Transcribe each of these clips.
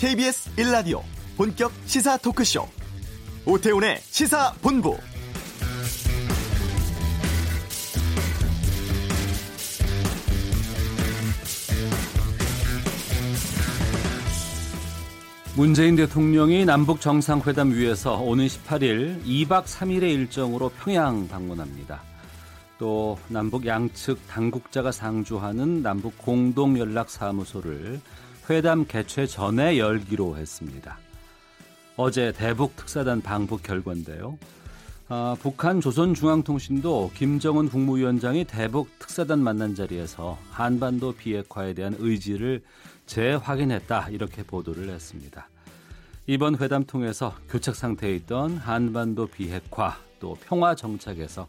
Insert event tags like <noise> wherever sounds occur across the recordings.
KBS 1라디오 본격 시사 토크쇼 오태훈의 시사본부 문재인 대통령이 남북 정상회담 위해서 오는 18일 2박 3일의 일정으로 평양 방문합니다. 또 남북 양측 당국자가 상주하는 남북 공동 연락 사무소를 회담 개최 전에 열기로 했습니다. 어제 대북 특사단 방북 결과인데요. 아, 북한 조선중앙통신도 김정은 국무위원장이 대북 특사단 만난 자리에서 한반도 비핵화에 대한 의지를 재확인했다 이렇게 보도를 했습니다. 이번 회담 통해서 교착 상태에 있던 한반도 비핵화 또 평화 정착에서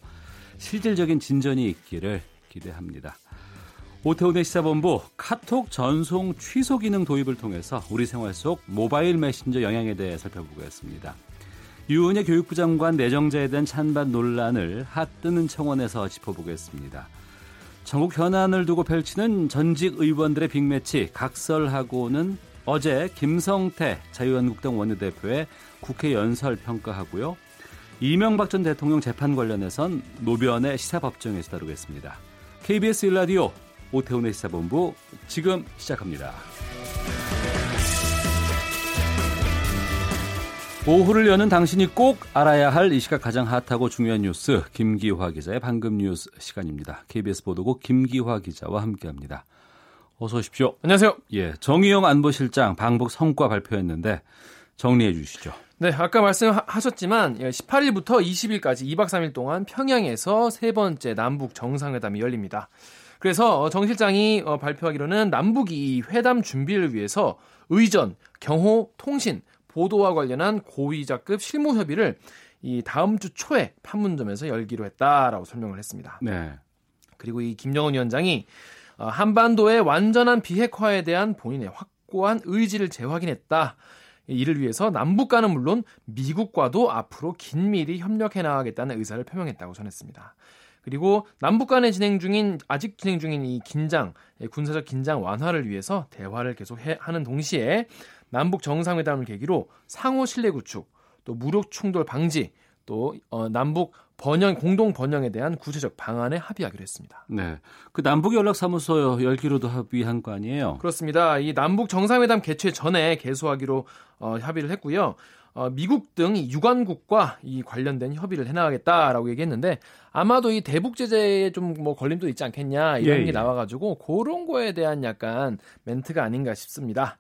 실질적인 진전이 있기를 기대합니다. 오태훈의 시사본부 카톡 전송 취소 기능 도입을 통해서 우리 생활 속 모바일 메신저 영향에 대해 살펴보겠습니다. 유은혜 교육부 장관 내정자에 대한 찬반 논란을 핫뜨는 청원에서 짚어보겠습니다. 전국 현안을 두고 펼치는 전직 의원들의 빅매치 각설하고는 어제 김성태 자유한국당 원내대표의 국회 연설 평가하고요. 이명박 전 대통령 재판 관련해선 노변의 시사법정에서 다루겠습니다. KBS 일라디오 오태훈의 시사본부 지금 시작합니다. 오후를 여는 당신이 꼭 알아야 할 이 시각 가장 핫하고 중요한 뉴스 김기화 기자의 방금 뉴스 시간입니다. KBS 보도국 김기화 기자와 함께합니다. 어서 오십시오. 안녕하세요. 예, 정의용 안보실장 방북 성과 발표했는데 정리해 주시죠. 네, 아까 말씀하셨지만 18일부터 20일까지 2박 3일 동안 평양에서 세 번째 남북 정상회담이 열립니다. 그래서 정 실장이 어, 발표하기로는 남북이 회담 준비를 위해서 의전, 경호, 통신, 보도와 관련한 고위자급 실무 협의를 이 다음 주 초에 판문점에서 열기로 했다라고 설명을 했습니다. 네. 그리고 이 김정은 위원장이 어, 한반도의 완전한 비핵화에 대한 본인의 확고한 의지를 재확인했다. 이를 위해서 남북과는 물론 미국과도 앞으로 긴밀히 협력해 나가겠다는 의사를 표명했다고 전했습니다. 그리고 남북 간에 진행 중인 아직 진행 중인 이 긴장 예, 군사적 긴장 완화를 위해서 대화를 계속 해, 하는 동시에 남북 정상회담을 계기로 상호 신뢰 구축, 또 무력 충돌 방지, 또 어, 남북 번영 공동 번영에 대한 구체적 방안에 합의하기로 했습니다. 네, 그 남북 연락 사무소 열기로도 합의한 거 아니에요? 그렇습니다. 이 남북 정상회담 개최 전에 개소하기로 어, 합의를 했고요. 어, 미국 등 유관국과 이 관련된 협의를 해나가겠다라고 얘기했는데 아마도 이 대북 제재에 좀 뭐 걸림도 있지 않겠냐 이런 예, 게 예. 나와가지고 그런 거에 대한 약간 멘트가 아닌가 싶습니다.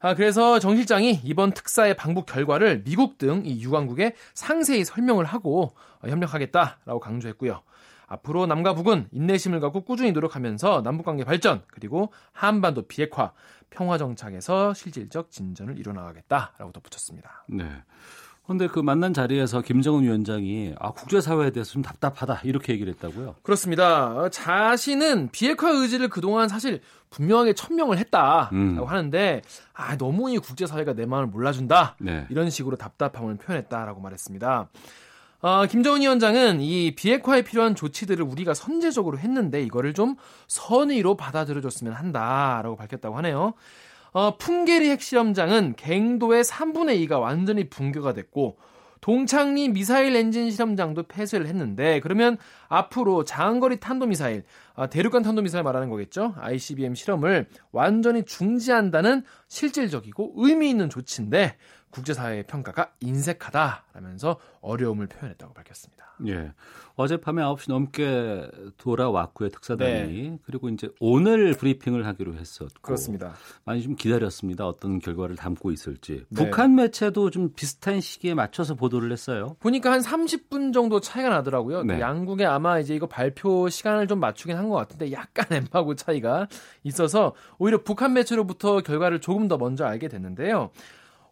아, 그래서 정 실장이 이번 특사의 방북 결과를 미국 등 이 유관국에 상세히 설명을 하고 어, 협력하겠다라고 강조했고요. 앞으로 남과 북은 인내심을 갖고 꾸준히 노력하면서 남북관계 발전 그리고 한반도 비핵화 평화 정착에서 실질적 진전을 이뤄나가겠다라고 덧붙였습니다. 네. 그런데 그 만난 자리에서 김정은 위원장이 아, 국제사회에 대해서 좀 답답하다 이렇게 얘기를 했다고요? 그렇습니다. 자신은 비핵화 의지를 그동안 사실 분명하게 천명을 했다라고 음. 하는데 아, 너무 이 국제사회가 내 마음을 몰라준다 네. 이런 식으로 답답함을 표현했다라고 말했습니다. 어, 김정은 위원장은 이 비핵화에 필요한 조치들을 우리가 선제적으로 했는데 이거를 좀 선의로 받아들여줬으면 한다라고 밝혔다고 하네요. 어, 풍계리 핵실험장은 갱도의 3분의 2가 완전히 붕괴가 됐고 동창리 미사일 엔진 실험장도 폐쇄를 했는데 그러면 앞으로 장거리 탄도미사일, 아, 대륙간 탄도미사일 말하는 거겠죠? ICBM 실험을 완전히 중지한다는 실질적이고 의미 있는 조치인데 국제사회의 평가가 인색하다라면서 어려움을 표현했다고 밝혔습니다. 예. 어젯밤에 9시 넘게 돌아왔고요, 특사단이. 네. 그리고 이제 오늘 브리핑을 하기로 했었고. 그렇습니다. 많이 좀 기다렸습니다. 어떤 결과를 담고 있을지. 네. 북한 매체도 좀 비슷한 시기에 맞춰서 보도를 했어요. 보니까 한 30분 정도 차이가 나더라고요. 네. 양국에 아마 이제 이거 발표 시간을 좀 맞추긴 한 것 같은데 약간 <laughs> 엠바고 차이가 있어서 오히려 북한 매체로부터 결과를 조금 더 먼저 알게 됐는데요.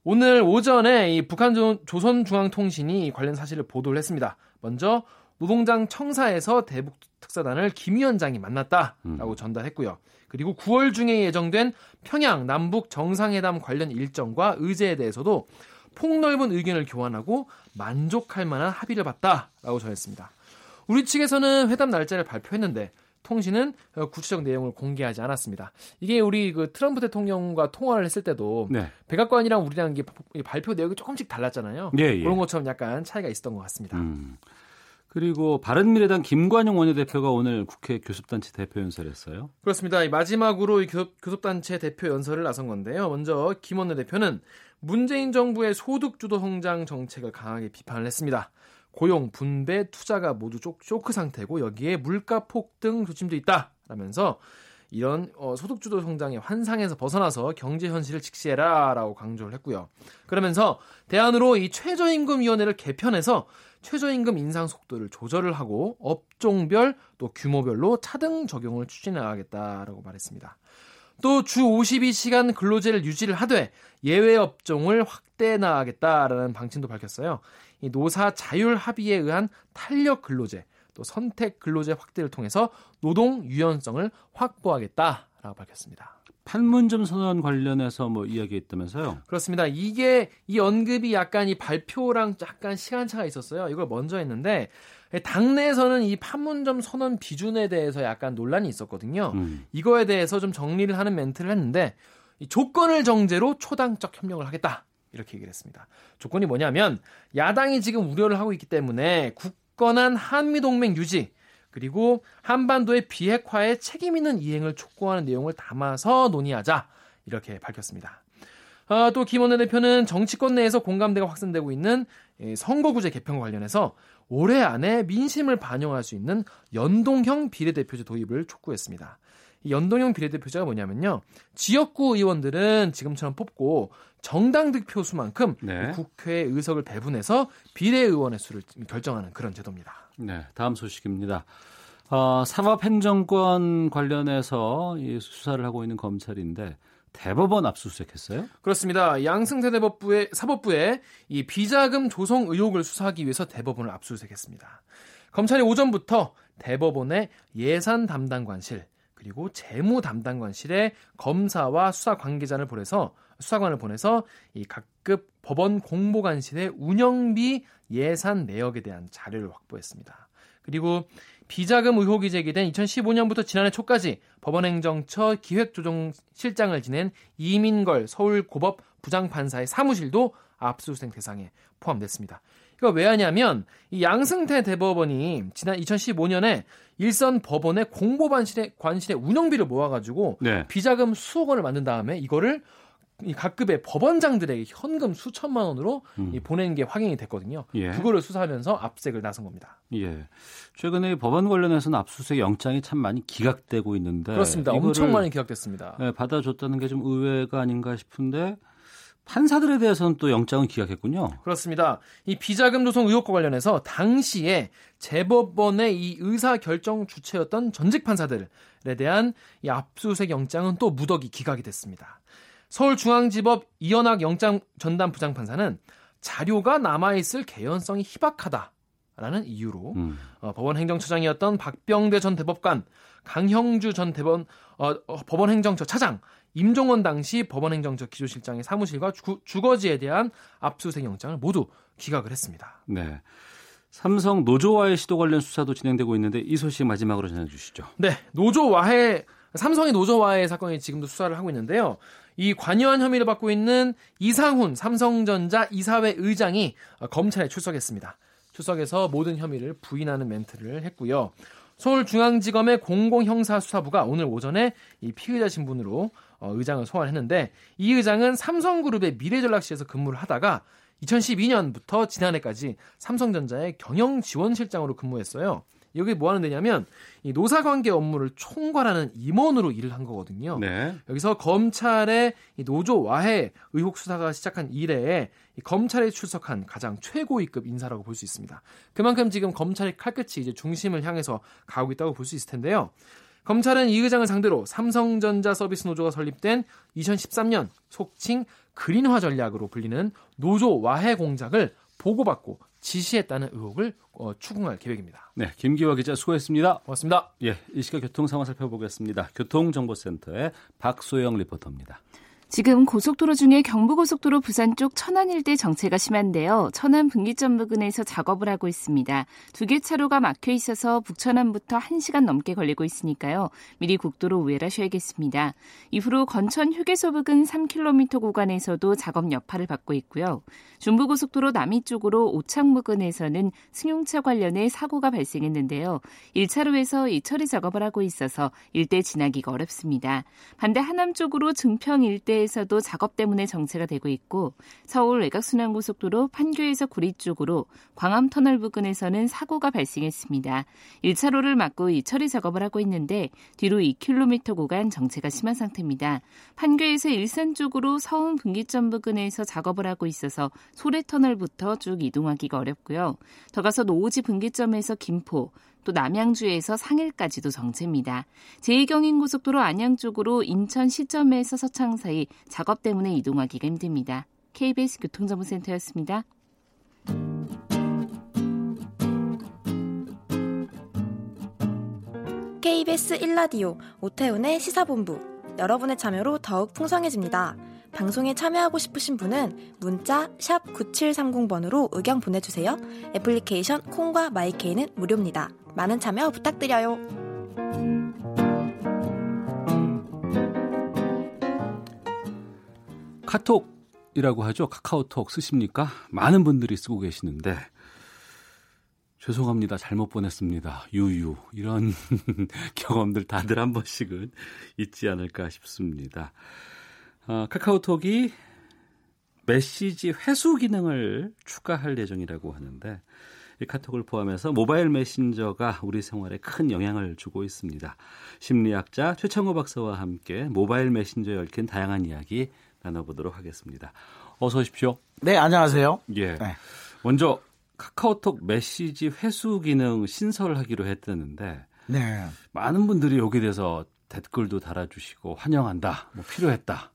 오늘 오전에 이 북한 조선중앙통신이 관련 사실을 보도를 했습니다. 먼저 노동장 청사에서 대북 특사단을 김 위원장이 만났다라고 음. 전달했고요. 그리고 9월 중에 예정된 평양 남북 정상회담 관련 일정과 의제에 대해서도 폭넓은 의견을 교환하고 만족할 만한 합의를 봤다라고 전했습니다. 우리 측에서는 회담 날짜를 발표했는데 통신은 어, 구체적 내용을 공개하지 않았습니다. 이게 우리 그 트럼프 대통령과 통화를 했을 때도 네. 백악관이랑 우리랑 이게 발표 내용이 조금씩 달랐잖아요. 예, 예. 그런 것처럼 약간 차이가 있었던 것 같습니다. 음. 그리고 바른미래당 김관용 원내대표가 오늘 국회 교섭단체 대표 연설을 했어요. 그렇습니다. 마지막으로 교섭단체 대표 연설을 나선 건데요. 먼저 김 원내대표는 문재인 정부의 소득주도 성장 정책을 강하게 비판을 했습니다. 고용, 분배, 투자가 모두 쇼크 상태고 여기에 물가 폭등 조짐도 있다라면서 이런 어, 소득주도 성장의 환상에서 벗어나서 경제 현실을 직시해라라고 강조를 했고요. 그러면서 대안으로 이 최저임금위원회를 개편해서 최저임금 인상 속도를 조절을 하고 업종별 또 규모별로 차등 적용을 추진해 나가겠다라고 말했습니다. 또 주 52시간 근로제를 유지를 하되 예외 업종을 확대 나가겠다라는 방침도 밝혔어요. 이 노사 자율 합의에 의한 탄력 근로제 또 선택 근로제 확대를 통해서 노동 유연성을 확보하겠다라고 밝혔습니다. 판문점 선언 관련해서 뭐 이야기했다면서요? 그렇습니다. 이게 이 언급이 약간 이 발표랑 약간 시간차가 있었어요. 이걸 먼저 했는데 당내에서는 이 판문점 선언 비준에 대해서 약간 논란이 있었거든요. 음. 이거에 대해서 좀 정리를 하는 멘트를 했는데 이 조건을 정제로 초당적 협력을 하겠다. 이렇게 얘기를 했습니다. 조건이 뭐냐면 야당이 지금 우려를 하고 있기 때문에 굳건한 한미 동맹 유지 그리고 한반도의 비핵화에 책임 있는 이행을 촉구하는 내용을 담아서 논의하자 이렇게 밝혔습니다. 아, 또 김원내 대표는 정치권 내에서 공감대가 확산되고 있는 선거구제 개편과 관련해서 올해 안에 민심을 반영할 수 있는 연동형 비례대표제 도입을 촉구했습니다. 이 연동형 비례대표제가 뭐냐면요. 지역구 의원들은 지금처럼 뽑고 정당 득표 수만큼 네. 국회 의석을 배분해서 비례의원의 수를 결정하는 그런 제도입니다. 네, 다음 소식입니다. 어, 사법행정권 관련해서 이 수사를 하고 있는 검찰인데 대법원 압수수색했어요? 그렇습니다. 양승태 대법부의 사법부의 이 비자금 조성 의혹을 수사하기 위해서 대법원을 압수수색했습니다. 검찰이 오전부터 대법원의 예산 담당관실 그리고 재무 담당관실에 검사와 수사 관계자를 보내서 수사관을 보내서 이 각급 법원 공보관실의 운영비 예산 내역에 대한 자료를 확보했습니다. 그리고 비자금 의혹이 제기된 2015년부터 지난해 초까지 법원행정처 기획조정실장을 지낸 이민걸 서울고법 부장판사의 사무실도 압수수색 대상에 포함됐습니다. 이거 왜 하냐면 이 양승태 대법원이 지난 2015년에 일선 법원의 공보관실의 관실의 운영비를 모아가지고 네. 비자금 수억 원을 만든 다음에 이거를 이 각급의 법원장들에게 현금 수천만 원으로 음. 보낸 게 확인이 됐거든요. 예. 그거를 수사하면서 압색을 나선 겁니다. 예. 최근에 법원 관련해서는 압수수색 영장이 참 많이 기각되고 있는데 그렇습니다. 엄청 많이 기각됐습니다. 예, 받아줬다는 게 좀 의외가 아닌가 싶은데 판사들에 대해서는 또 영장을 기각했군요. 그렇습니다. 이 비자금 조성 의혹과 관련해서 당시에 재법원의 이 의사 결정 주체였던 전직 판사들에 대한 이 압수수색 영장은 또 무더기 기각이 됐습니다. 서울중앙지법 이현학 영장 전담 부장판사는 자료가 남아있을 개연성이 희박하다 라는 이유로 음. 어, 법원 행정처장이었던 박병대 전 대법관, 강형주 전 대법원 어, 어, 법원 행정처 차장, 임종원 당시 법원 행정처 기조실장의 사무실과 주, 주거지에 대한 압수수색 영장을 모두 기각을 했습니다. 네. 삼성 노조와의 시도 관련 수사도 진행되고 있는데 이 소식 마지막으로 전해 주시죠. 네. 노조와의 삼성의 노조와의 사건이 지금도 수사를 하고 있는데요. 이 관여한 혐의를 받고 있는 이상훈 삼성전자 이사회 의장이 검찰에 출석했습니다. 출석해서 모든 혐의를 부인하는 멘트를 했고요. 서울중앙지검의 공공형사수사부가 오늘 오전에 이 피의자 신분으로 어, 의장을 소환했는데 이 의장은 삼성그룹의 미래전략실에서 근무를 하다가 2012년부터 지난해까지 삼성전자의 경영지원실장으로 근무했어요. 여기 뭐 하는 데냐면 이 노사관계 업무를 총괄하는 임원으로 일을 한 거거든요. 네. 여기서 검찰의 이 노조 와해 의혹 수사가 시작한 이래에 이 검찰에 출석한 가장 최고위급 인사라고 볼 수 있습니다. 그만큼 지금 검찰의 칼끝이 이제 중심을 향해서 가고 있다고 볼 수 있을 텐데요. 검찰은 이 의장을 상대로 삼성전자 서비스 노조가 설립된 2013년 속칭 그린화 전략으로 불리는 노조 와해 공작을 보고받고 지시했다는 의혹을 어, 추궁할 계획입니다. 네, 김기화 기자 수고했습니다. 고맙습니다. 예, 이 시각 교통 상황 살펴보겠습니다. 교통정보센터의 박소영 리포터입니다. 지금 고속도로 중에 경부고속도로 부산 쪽 천안 일대 정체가 심한데요. 천안 분기점 부근에서 작업을 하고 있습니다. 두 개 차로가 막혀 있어서 북천안부터 1시간 넘게 걸리고 있으니까요. 미리 국도로 우회하셔야겠습니다. 이후로 건천 휴게소 부근 3km 구간에서도 작업 여파를 받고 있고요. 중부고속도로 남이 쪽으로 오창 부근에서는 승용차 관련해 사고가 발생했는데요. 1차로에서 이 처리 작업을 하고 있어서 일대 지나기가 어렵습니다. 반대 하남 쪽으로 증평 일대 지역에서도 작업 때문에 정체가 되고 있고 서울 외곽순환고속도로 판교에서 구리 쪽으로 광암터널 부근에서는 사고가 발생했습니다. 1차로를 막고 이 처리 작업을 하고 있는데 뒤로 2km 구간 정체가 심한 상태입니다. 판교에서 일산 쪽으로 서운 분기점 부근에서 작업을 하고 있어서 소래터널부터 쭉 이동하기가 어렵고요. 더 가서 노오지 분기점에서 김포, 또 남양주에서 상일까지도 정체입니다. 제2경인고속도로 안양 쪽으로 인천 시점에서 서창 사이 작업 때문에 이동하기가 힘듭니다. KBS 교통정보센터였습니다. KBS 1라디오 오태훈의 시사본부 여러분의 참여로 더욱 풍성해집니다. 방송에 참여하고 싶으신 분은 문자 9730번으로 의견 보내주세요. 애플리케이션 콩과 마이케이는 무료입니다. 많은 참여 부탁드려요. 카톡이라고 하죠. 카카오톡 쓰십니까? 많은 분들이 쓰고 계시는데 죄송합니다. 잘못 보냈습니다. 유유. 이런 <laughs> 경험들 다들 한 번씩은 있지 않을까 싶습니다. 어, 카카오톡이 메시지 회수 기능을 추가할 예정이라고 하는데 이 카톡을 포함해서 모바일 메신저가 우리 생활에 큰 영향을 주고 있습니다. 심리학자 최창호 박사와 함께 모바일 메신저에 얽힌 다양한 이야기 나눠보도록 하겠습니다. 어서 오십시오. 네, 안녕하세요. 예. 네. 먼저 카카오톡 메시지 회수 기능 신설하기로 했다는데 네. 많은 분들이 여기에 대해서 댓글도 달아주시고 환영한다, 뭐 필요했다.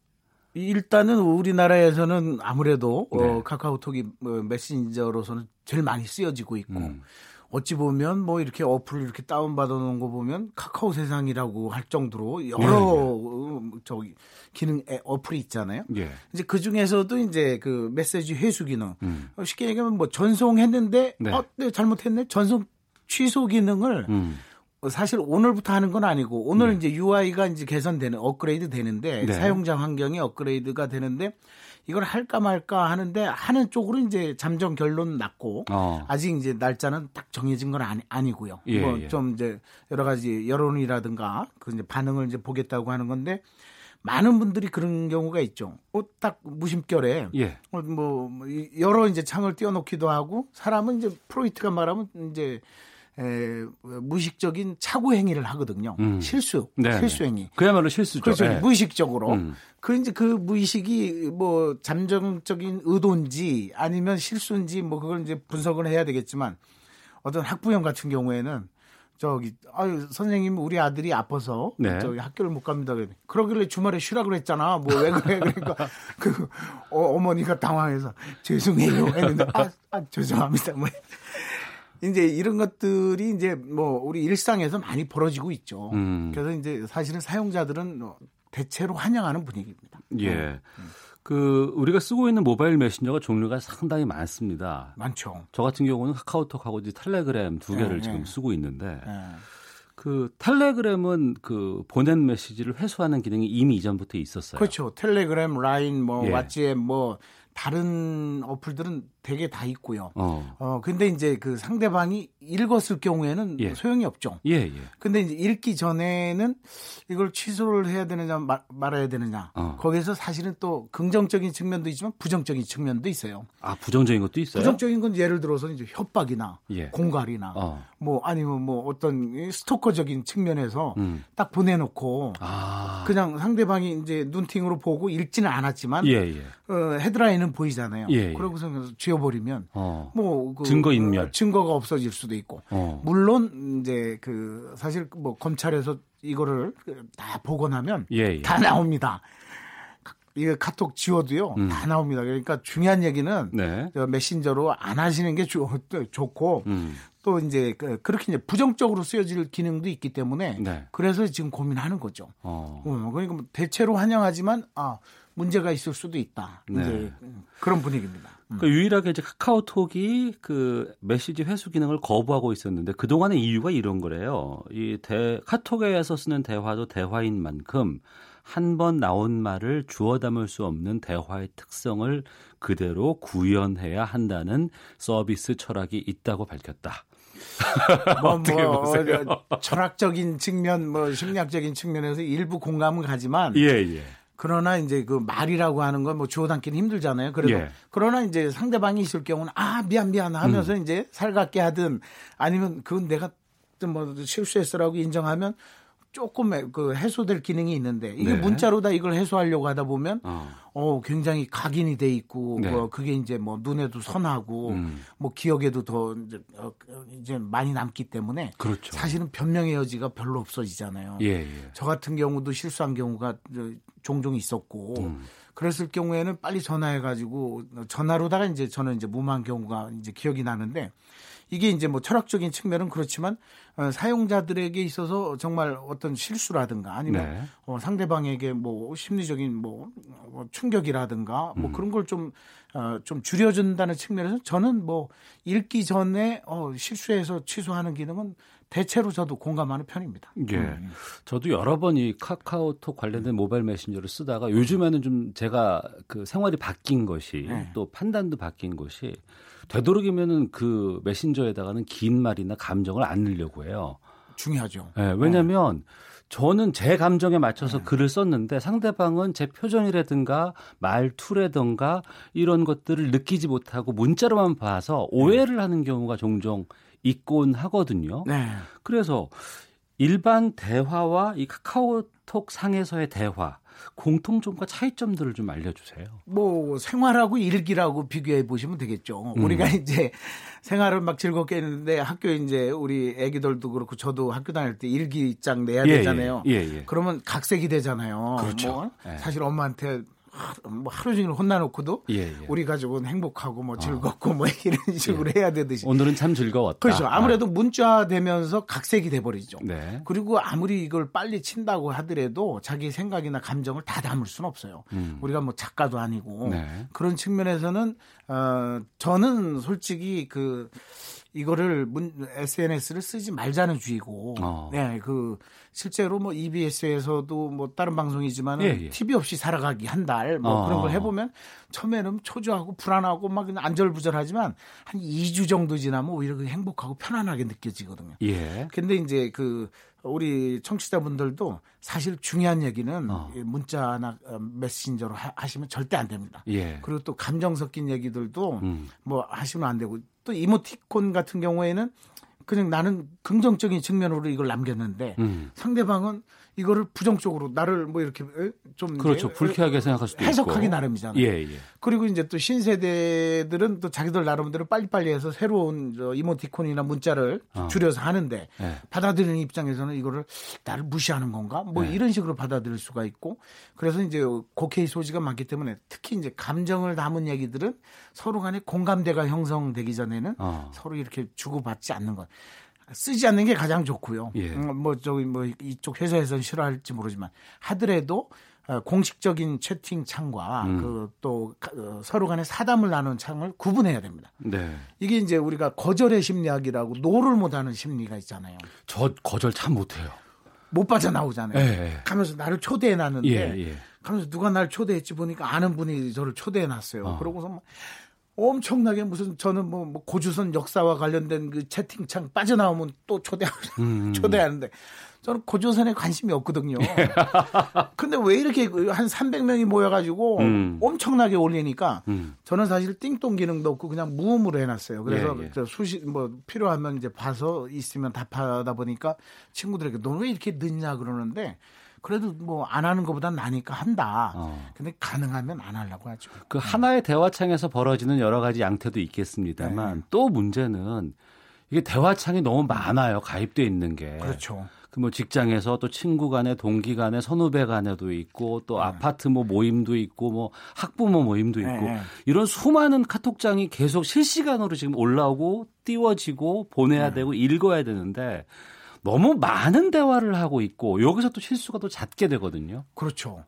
일단은 우리나라에서는 아무래도 어, 네. 어, 카카오톡이 뭐 메신저로서는 제일 많이 쓰여지고 있고 음. 어찌 보면 뭐 이렇게 어플을 이렇게 다운 받아 놓은 거 보면 카카오 세상이라고 할 정도로 여러 네. 어, 저기 기능 어플이 있잖아요. 예. 이제 그 중에서도 이제 그 메시지 회수 기능 음. 쉽게 얘기하면 뭐 전송했는데 네. 어, 네, 잘못했네 전송 취소 기능을 음. 사실 오늘부터 하는 건 아니고 오늘 네. 이제 UI가 이제 개선되는 업그레이드 되는데 네. 사용자 환경이 업그레이드가 되는데 이걸 할까 말까 하는데 하는 쪽으로 이제 잠정 결론 났고 어. 아직 이제 날짜는 딱 정해진 건 아니, 아니고요. 예, 뭐좀 예. 이제 여러 가지 여론이라든가 그 이제 반응을 이제 보겠다고 하는 건데 많은 분들이 그런 경우가 있죠. 어, 딱 무심결에 예. 어, 뭐 여러 이제 창을 띄워놓기도 하고 사람은 이제 프로이트가 말하면 이제 에, 무의식적인 착오 행위를 하거든요. 음. 실수, 네, 네 실수 행위. 그야말로 실수죠. 그렇죠. 네. 무의식적으로. 음. 그 이제 그 무의식이 뭐 잠정적인 의도인지 아니면 실수인지 뭐 그걸 이제 분석을 해야 되겠지만 어떤 학부형 같은 경우에는 저기 아유 선생님 우리 아들이 아파서 네. 저기 학교를 못 갑니다. 그러길래 주말에 쉬라 그랬잖아. 뭐 왜 그래? 그러니까 그 어머니가 당황해서 죄송해요 했는데 아, 아 죄송합니다. 뭐 이제 이런 것들이 이제 뭐 우리 일상에서 많이 벌어지고 있죠. 음. 그래서 이제 사실은 사용자들은 뭐 대체로 환영하는 분위기입니다. 예. 네. 그 우리가 쓰고 있는 모바일 메신저가 종류가 상당히 많습니다. 많죠. 저 같은 경우는 카카오톡하고 이제 텔레그램 두 개를 네, 지금 네. 쓰고 있는데 네. 그 텔레그램은 그 보낸 메시지를 회수하는 기능이 이미 이전부터 있었어요. 그렇죠. 텔레그램, 라인, 뭐 예. 왓츠앱, 뭐 다른 어플들은 되게 다 있고요. 어. 어 근데 이제 그 상대방이 읽었을 경우에는 예. 소용이 없죠. 예, 예. 근데 이제 읽기 전에는 이걸 취소를 해야 되느냐 말, 말아야 되느냐. 어. 거기서 사실은 또 긍정적인 측면도 있지만 부정적인 측면도 있어요. 아, 부정적인 것도 있어요? 부정적인 건 예를 들어서 이제 협박이나 예. 공갈이나 어. 뭐 아니면 뭐 어떤 스토커적인 측면에서 음. 딱 보내놓고 아. 그냥 상대방이 이제 눈팅으로 보고 읽지는 않았지만 예, 예. 어, 헤드라인은 보이잖아요. 예, 예. 그러고서 지워버리면 어. 뭐그 증거 인멸 증거가 없어질 수도 있고 어. 물론 이제 그 사실 뭐 검찰에서 이거를 다 보고 나면 예, 다 나옵니다. 이거 카톡 지워도요 음. 다 나옵니다. 그러니까 중요한 얘기는 네. 메신저로 안 하시는 게 좋, 좋고 음. 또 이제 그, 그렇게 이제 부정적으로 쓰여질 기능도 있기 때문에 네. 그래서 지금 고민하는 거죠. 어. 어, 그러니까 뭐 대체로 환영하지만 아 문제가 있을 수도 있다. 네. 이제 그런 분위기입니다. 음. 그 유일하게 이제 카카오톡이 그 메시지 회수 기능을 거부하고 있었는데 그 동안의 이유가 이런 거래요. 이 대, 카톡에서 쓰는 대화도 대화인 만큼 한 번 나온 말을 주워 담을 수 없는 대화의 특성을 그대로 구현해야 한다는 서비스 철학이 있다고 밝혔다. <laughs> 뭐, 뭐 철학적인 측면, 뭐 심리학적인 측면에서 일부 공감은 가지만 예, 예. 그러나 이제 그 말이라고 하는 건 뭐 주워 담기는 힘들잖아요. 그래도 예. 그러나 이제 상대방이 있을 경우는 아 미안 미안 하면서 음. 이제 살갑게 하든 아니면 그건 내가 뭐 실수했어라고 인정하면 조금 그 해소될 기능이 있는데 이게 네. 문자로 다 이걸 해소하려고 하다 보면 어, 어 굉장히 각인이 돼 있고 네. 뭐 그게 이제 뭐 눈에도 선하고 음. 뭐 기억에도 더 이제, 어, 이제 많이 남기 때문에 그렇죠. 사실은 변명의 여지가 별로 없어지잖아요. 예, 예. 저 같은 경우도 실수한 경우가 종종 있었고 음. 그랬을 경우에는 빨리 전화해 가지고 전화로다가 이제 저는 이제 무마한 경우가 이제 기억이 나는데 이게 이제 뭐 철학적인 측면은 그렇지만 어, 사용자들에게 있어서 정말 어떤 실수라든가 아니면 네. 어, 상대방에게 뭐 심리적인 뭐, 뭐 충격이라든가 뭐 음. 그런 걸좀 어, 좀 줄여준다는 측면에서 저는 뭐 읽기 전에 어, 실수해서 취소하는 기능은 대체로 저도 공감하는 편입니다. 예. 음. 저도 여러 번 이 카카오톡 관련된 모바일 메신저를 쓰다가 요즘에는 좀 제가 그 생활이 바뀐 것이 네. 또 판단도 바뀐 것이 되도록이면은 그 메신저에다가는 긴 말이나 감정을 안 넣으려고 해요. 중요하죠. 네, 왜냐하면 네. 저는 제 감정에 맞춰서 네. 글을 썼는데 상대방은 제 표정이라든가 말투라든가 이런 것들을 느끼지 못하고 문자로만 봐서 오해를 하는 경우가 종종 있곤 하거든요. 네. 그래서 일반 대화와 이 카카오톡 상에서의 대화 공통점과 차이점들을 좀 알려주세요. 뭐 생활하고 일기라고 비교해 보시면 되겠죠. 음. 우리가 <laughs> 이제 생활을 막 즐겁게 했는데 학교 이제 우리 애기들도 그렇고 저도 학교 다닐 때 일기장 내야 예, 예. 되잖아요. 예, 예, 그러면 각색이 되잖아요. 그렇죠. 뭐 예. 사실 엄마한테 뭐 하루 종일 혼나놓고도 예, 예. 우리 가족은 행복하고 뭐 어. 즐겁고 어. 뭐 <laughs> 이런 식으로 예. 해야 되듯이 오늘은 참 즐거웠다. 그렇죠. 아무래도 아. 문자되면서 각색이 돼버리죠. 네. 그리고 아무리 이걸 빨리 친다고 하더라도 자기 생각이나 감정을 다 담을 수는 없어요. 음. 우리가 뭐 작가도 아니고 네. 그런 측면에서는 어 저는 솔직히 그 이거를 문, SNS를 쓰지 말자는 주의고, 어. 네, 그 실제로 뭐 EBS에서도 뭐 다른 방송이지만 예, 예. TV 없이 살아가기 한 달뭐 어. 그런 걸 해보면 처음에는 초조하고 불안하고 막 안절부절하지만 한 2주 정도 지나면 오히려 행복하고 편안하게 느껴지거든요. 예. 근데 이제 그 우리 청취자분들도 사실 중요한 얘기는 어. 문자나 어, 메신저로 하, 시면 절대 안 됩니다. 예. 그리고 또 감정 섞인 얘기들도 음. 뭐 하시면 안 되고 또 이모티콘 같은 경우에는 그냥 나는 긍정적인 측면으로 이걸 남겼는데 음. 상대방은 이거를 부정적으로 나를 뭐 이렇게 좀 그렇죠 불쾌하게 생각할 수도 해석하기 있고. 나름이잖아요. 예, 예. 그리고 이제 또 신세대들은 또 자기들 나름대로 빨리빨리 해서 새로운 저 이모티콘이나 문자를 어. 줄여서 하는데 예. 받아들이는 입장에서는 이거를 나를 무시하는 건가 뭐 예. 이런 식으로 받아들일 수가 있고 그래서 이제 곡해의 소지가 많기 때문에 특히 이제 감정을 담은 얘기들은 서로 간에 공감대가 형성되기 전에는 어. 서로 이렇게 주고받지 않는 것. 쓰지 않는 게 가장 좋고요. 예. 음, 뭐 저기 뭐 이쪽 회사에서는 싫어할지 모르지만 하더라도 어, 공식적인 채팅 창과 음. 그또 어, 서로 간에 사담을 나누는 창을 구분해야 됩니다. 네. 이게 이제 우리가 거절의 심리학이라고 no를 못하는 심리가 있잖아요. 저 거절 참 못해요. 못 빠져나오잖아요. 예, 가면서 나를 초대해 놨는데 예, 예. 가면서 누가 날 초대했지 보니까 아는 분이 저를 초대해 놨어요. 어. 그러고서 뭐 엄청나게 무슨 저는 뭐, 뭐, 고조선 역사와 관련된 그 채팅창 빠져나오면 또 초대 음. <laughs> 초대하는데 저는 고조선에 관심이 없거든요. <laughs> 근데 왜 이렇게 한 300명이 모여가지고 음. 엄청나게 올리니까 음. 저는 사실 띵동 기능도 없고 그냥 무음으로 해놨어요. 그래서 예, 예. 수시 뭐 필요하면 이제 봐서 있으면 답하다 보니까 친구들에게 너 왜 이렇게 늦냐 그러는데 그래도 뭐 안 하는 것보단 나니까 한다. 어. 근데 가능하면 안 하려고 하죠. 그 하나의 대화창에서 벌어지는 여러 가지 양태도 있겠습니다만 네. 또 문제는 이게 대화창이 너무 많아요. 가입돼 있는 게. 그렇죠. 그 뭐 직장에서 또 친구 간에 동기 간에 선후배 간에도 있고 또 네. 아파트 뭐 모임도 있고 뭐 학부모 모임도 있고 네. 이런 수많은 카톡장이 계속 실시간으로 지금 올라오고 띄워지고 보내야 네. 되고 읽어야 되는데 너무 많은 대화를 하고 있고 여기서 또 실수가 또 잦게 되거든요. 그렇죠.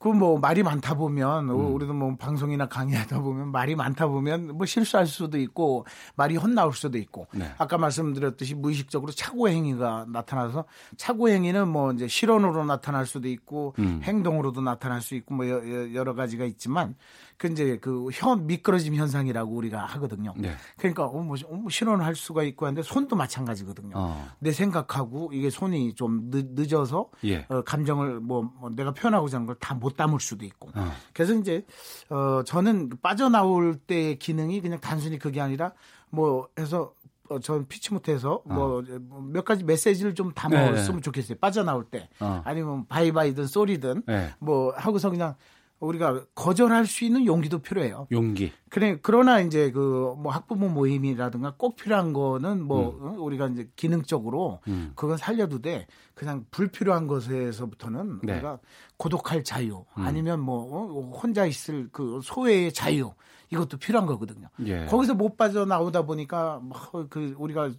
그 뭐 말이 많다 보면 음. 우리도 뭐 방송이나 강의하다 보면 말이 많다 보면 뭐 실수할 수도 있고 말이 헛나올 수도 있고 네. 아까 말씀드렸듯이 무의식적으로 착오 행위가 나타나서 착오 행위는 뭐 이제 실언으로 나타날 수도 있고 음. 행동으로도 나타날 수 있고 뭐 여러 가지가 있지만 그 이제 그현 미끄러짐 현상이라고 우리가 하거든요. 네. 그러니까 어, 뭐, 어, 뭐 실언할 수가 있고 한데 손도 마찬가지거든요. 어. 내 생각하고 이게 손이 좀 늦, 어서 예. 어, 감정을 뭐, 뭐, 내가 표현하고자 하는 걸 다 못 담을 수도 있고. 어. 그래서 이제 어 저는 빠져나올 때 기능이 그냥 단순히 그게 아니라 뭐 해서 어, 전 피치 못해서 뭐몇 어. 가지 메시지를 좀 담았으면 네. 좋겠어요. 빠져나올 때 어. 아니면 바이바이든 쏘리든 네. 뭐 하고서 그냥 우리가 거절할 수 있는 용기도 필요해요. 용기. 그래 그러나 이제 그 뭐 학부모 모임이라든가 꼭 필요한 거는 뭐 음. 어, 우리가 이제 기능적으로 음. 그건 살려도 돼. 그냥 불필요한 것에서부터는 네. 우리가 고독할 자유 음. 아니면 뭐 어, 혼자 있을 그 소외의 자유 이것도 필요한 거거든요. 예. 거기서 못 빠져나오다 보니까 뭐 그 우리가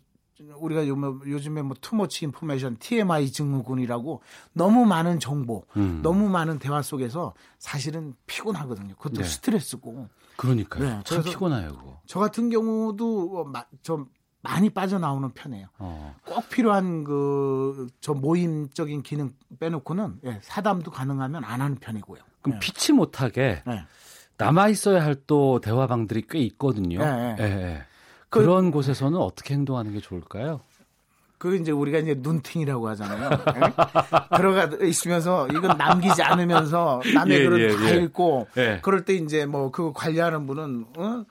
우리가 요즘에 뭐 투머치 인포메이션 TMI 증후군이라고 너무 많은 정보, 음. 너무 많은 대화 속에서 사실은 피곤하거든요. 그것도 네. 스트레스고. 그러니까요. 네, 참 피곤해요. 그거. 저 같은 경우도 좀 많이 빠져나오는 편이에요. 어. 꼭 필요한 그 저 모임적인 기능 빼놓고는 예, 사담도 가능하면 안 하는 편이고요. 그럼 예. 피치 못하게 예. 남아 있어야 할 또 대화방들이 꽤 있거든요. 예, 예. 예. 그, 런 곳에서는 어떻게 행동하는 게 좋을까요? 그 이제 우리가 이제 눈팅이라고 하잖아요. 네? 들어가 있으면서 이건 남기지 않으면서 남의 예, 글은 예, 다 예. 읽고 예. 그럴 때 이제 뭐 그 관리하는 분은 어?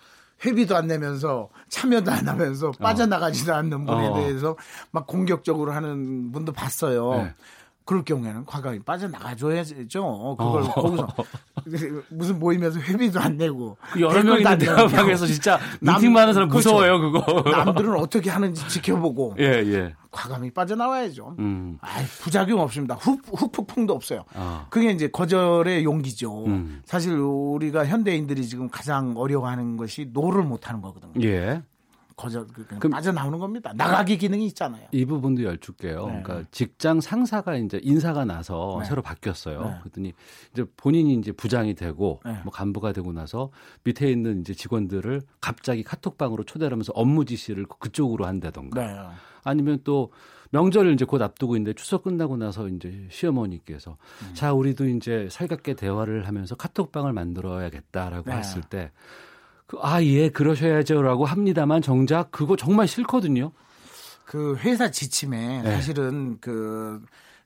회비도 안 내면서 참여도 안 하면서 어. 빠져나가지도 않는 분에 어. 대해서 막 공격적으로 하는 분도 봤어요. 네. 그럴 경우에는 과감히 빠져나가줘야죠. 그걸 어. 거기서 <laughs> 무슨 모임에서 회비도 안 내고 그 여러 명 있는 대화방에서 진짜 미팅 많은 사람 그렇죠. 무서워요 그거. 남들은 어떻게 하는지 지켜보고 <laughs> 예, 예. 과감히 빠져나와야죠. 음. 아 부작용 없습니다. 후, 후폭풍도 없어요. 아. 그게 이제 거절의 용기죠. 음. 사실 우리가 현대인들이 지금 가장 어려워하는 것이 no를 못하는 거거든요. 예. 거절 그럼 빠져나오는 겁니다. 나가기 기능이 있잖아요. 이 부분도 여쭙게요. 네. 그러니까 직장 상사가 이제 인사가 나서 네. 새로 바뀌었어요. 네. 그랬더니 이제 본인이 이제 부장이 되고 네. 뭐 간부가 되고 나서 밑에 있는 이제 직원들을 갑자기 카톡방으로 초대를 하면서 업무 지시를 그쪽으로 한다던가 네. 아니면 또 명절을 이제 곧 앞두고 있는데 추석 끝나고 나서 이제 시어머니께서 음. 자 우리도 이제 살갑게 대화를 하면서 카톡방을 만들어야겠다라고 네. 했을 때 그, 아, 예, 그러셔야죠라고 합니다만 정작 그거 정말 싫거든요. 그 회사 지침에 네. 사실은 그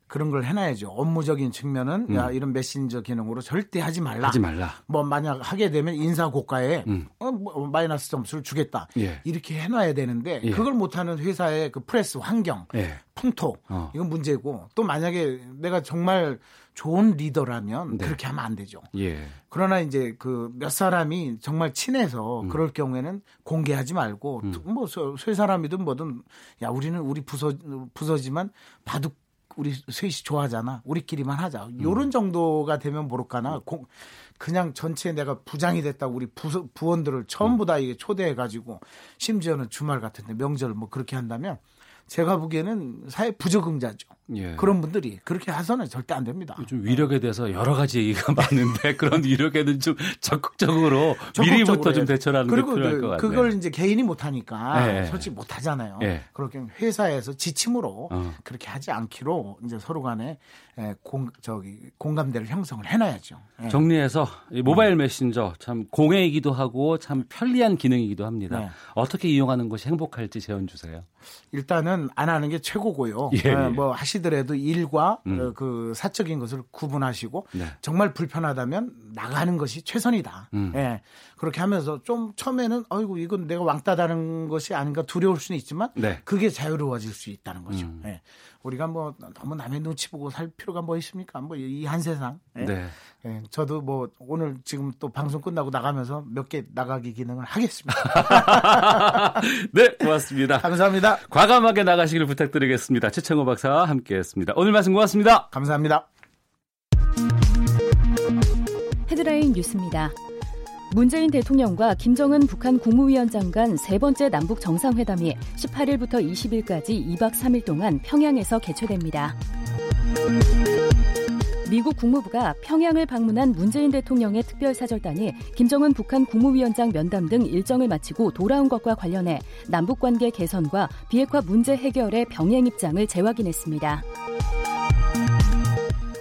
그런 걸 해놔야죠. 업무적인 측면은 음. 야 이런 메신저 기능으로 절대 하지 말라. 하지 말라. 뭐 만약 하게 되면 인사 고가에 음. 어, 뭐 마이너스 점수를 주겠다. 예. 이렇게 해놔야 되는데 예. 그걸 못하는 회사의 그 프레스 환경, 예. 풍토 어. 이건 문제고 또 만약에 내가 정말 좋은 리더라면 네. 그렇게 하면 안 되죠. 예. 그러나 이제 그 몇 사람이 정말 친해서 음. 그럴 경우에는 공개하지 말고 음. 뭐세 사람이든 뭐든 야 우리는 우리 부서 부서지만 바둑 우리 셋이 좋아하잖아. 우리끼리만 하자. 음. 요런 정도가 되면 모를까나 공, 그냥 전체 내가 부장이 됐다 우리 부, 부원들을 전부 다 이게 초대해 가지고 심지어는 주말 같은데 명절 뭐 그렇게 한다면 제가 보기에는 사회 부적응자죠. 예. 그런 분들이 그렇게 해서는 절대 안 됩니다. 요즘 위력에 대해서 여러 가지 얘기가 <laughs> 많은데 그런 위력에는 좀 적극적으로, 미리부터 좀 대처하는 게 필요할 그, 것 같아요. 그걸 이제 개인이 못하니까 예. 솔직히 못하잖아요. 예. 그렇게 회사에서 지침으로 어. 그렇게 하지 않기로 이제 서로 간에 예, 공, 저기 공감대를 형성을 해놔야죠. 예. 정리해서 모바일 메신저 참 공해이기도 하고 참 편리한 기능이기도 합니다. 네. 어떻게 이용하는 것이 행복할지 제언 주세요. 일단은 안 하는 게 최고고요. 예. 예. 뭐 하시더라도 일과 음. 어, 그 사적인 것을 구분하시고 네. 정말 불편하다면 나가는 것이 최선이다. 음. 예. 그렇게 하면서 좀 처음에는 아이고 이건 내가 왕따 다는 것이 아닌가 두려울 수는 있지만 네. 그게 자유로워질 수 있다는 거죠. 음. 예. 우리가 뭐 너무 남의 눈치 보고 살 필요가 뭐 있습니까? 뭐 이 한 세상. 예. 네. 예. 저도 뭐 오늘 지금 또 방송 끝나고 나가면서 몇 개 나가기 기능을 하겠습니다. <laughs> 네, 고맙습니다. 감사합니다. 과감하게 나가시길 부탁드리겠습니다. 최창호 박사와 함께했습니다. 오늘 말씀 고맙습니다. 감사합니다. 헤드라인 뉴스입니다. 문재인 대통령과 김정은 북한 국무위원장 간 세 번째 남북 정상회담이 18일부터 20일까지 2박 3일 동안 평양에서 개최됩니다. 미국 국무부가 평양을 방문한 문재인 대통령의 특별사절단이 김정은 북한 국무위원장 면담 등 일정을 마치고 돌아온 것과 관련해 남북관계 개선과 비핵화 문제 해결의 병행 입장을 재확인했습니다.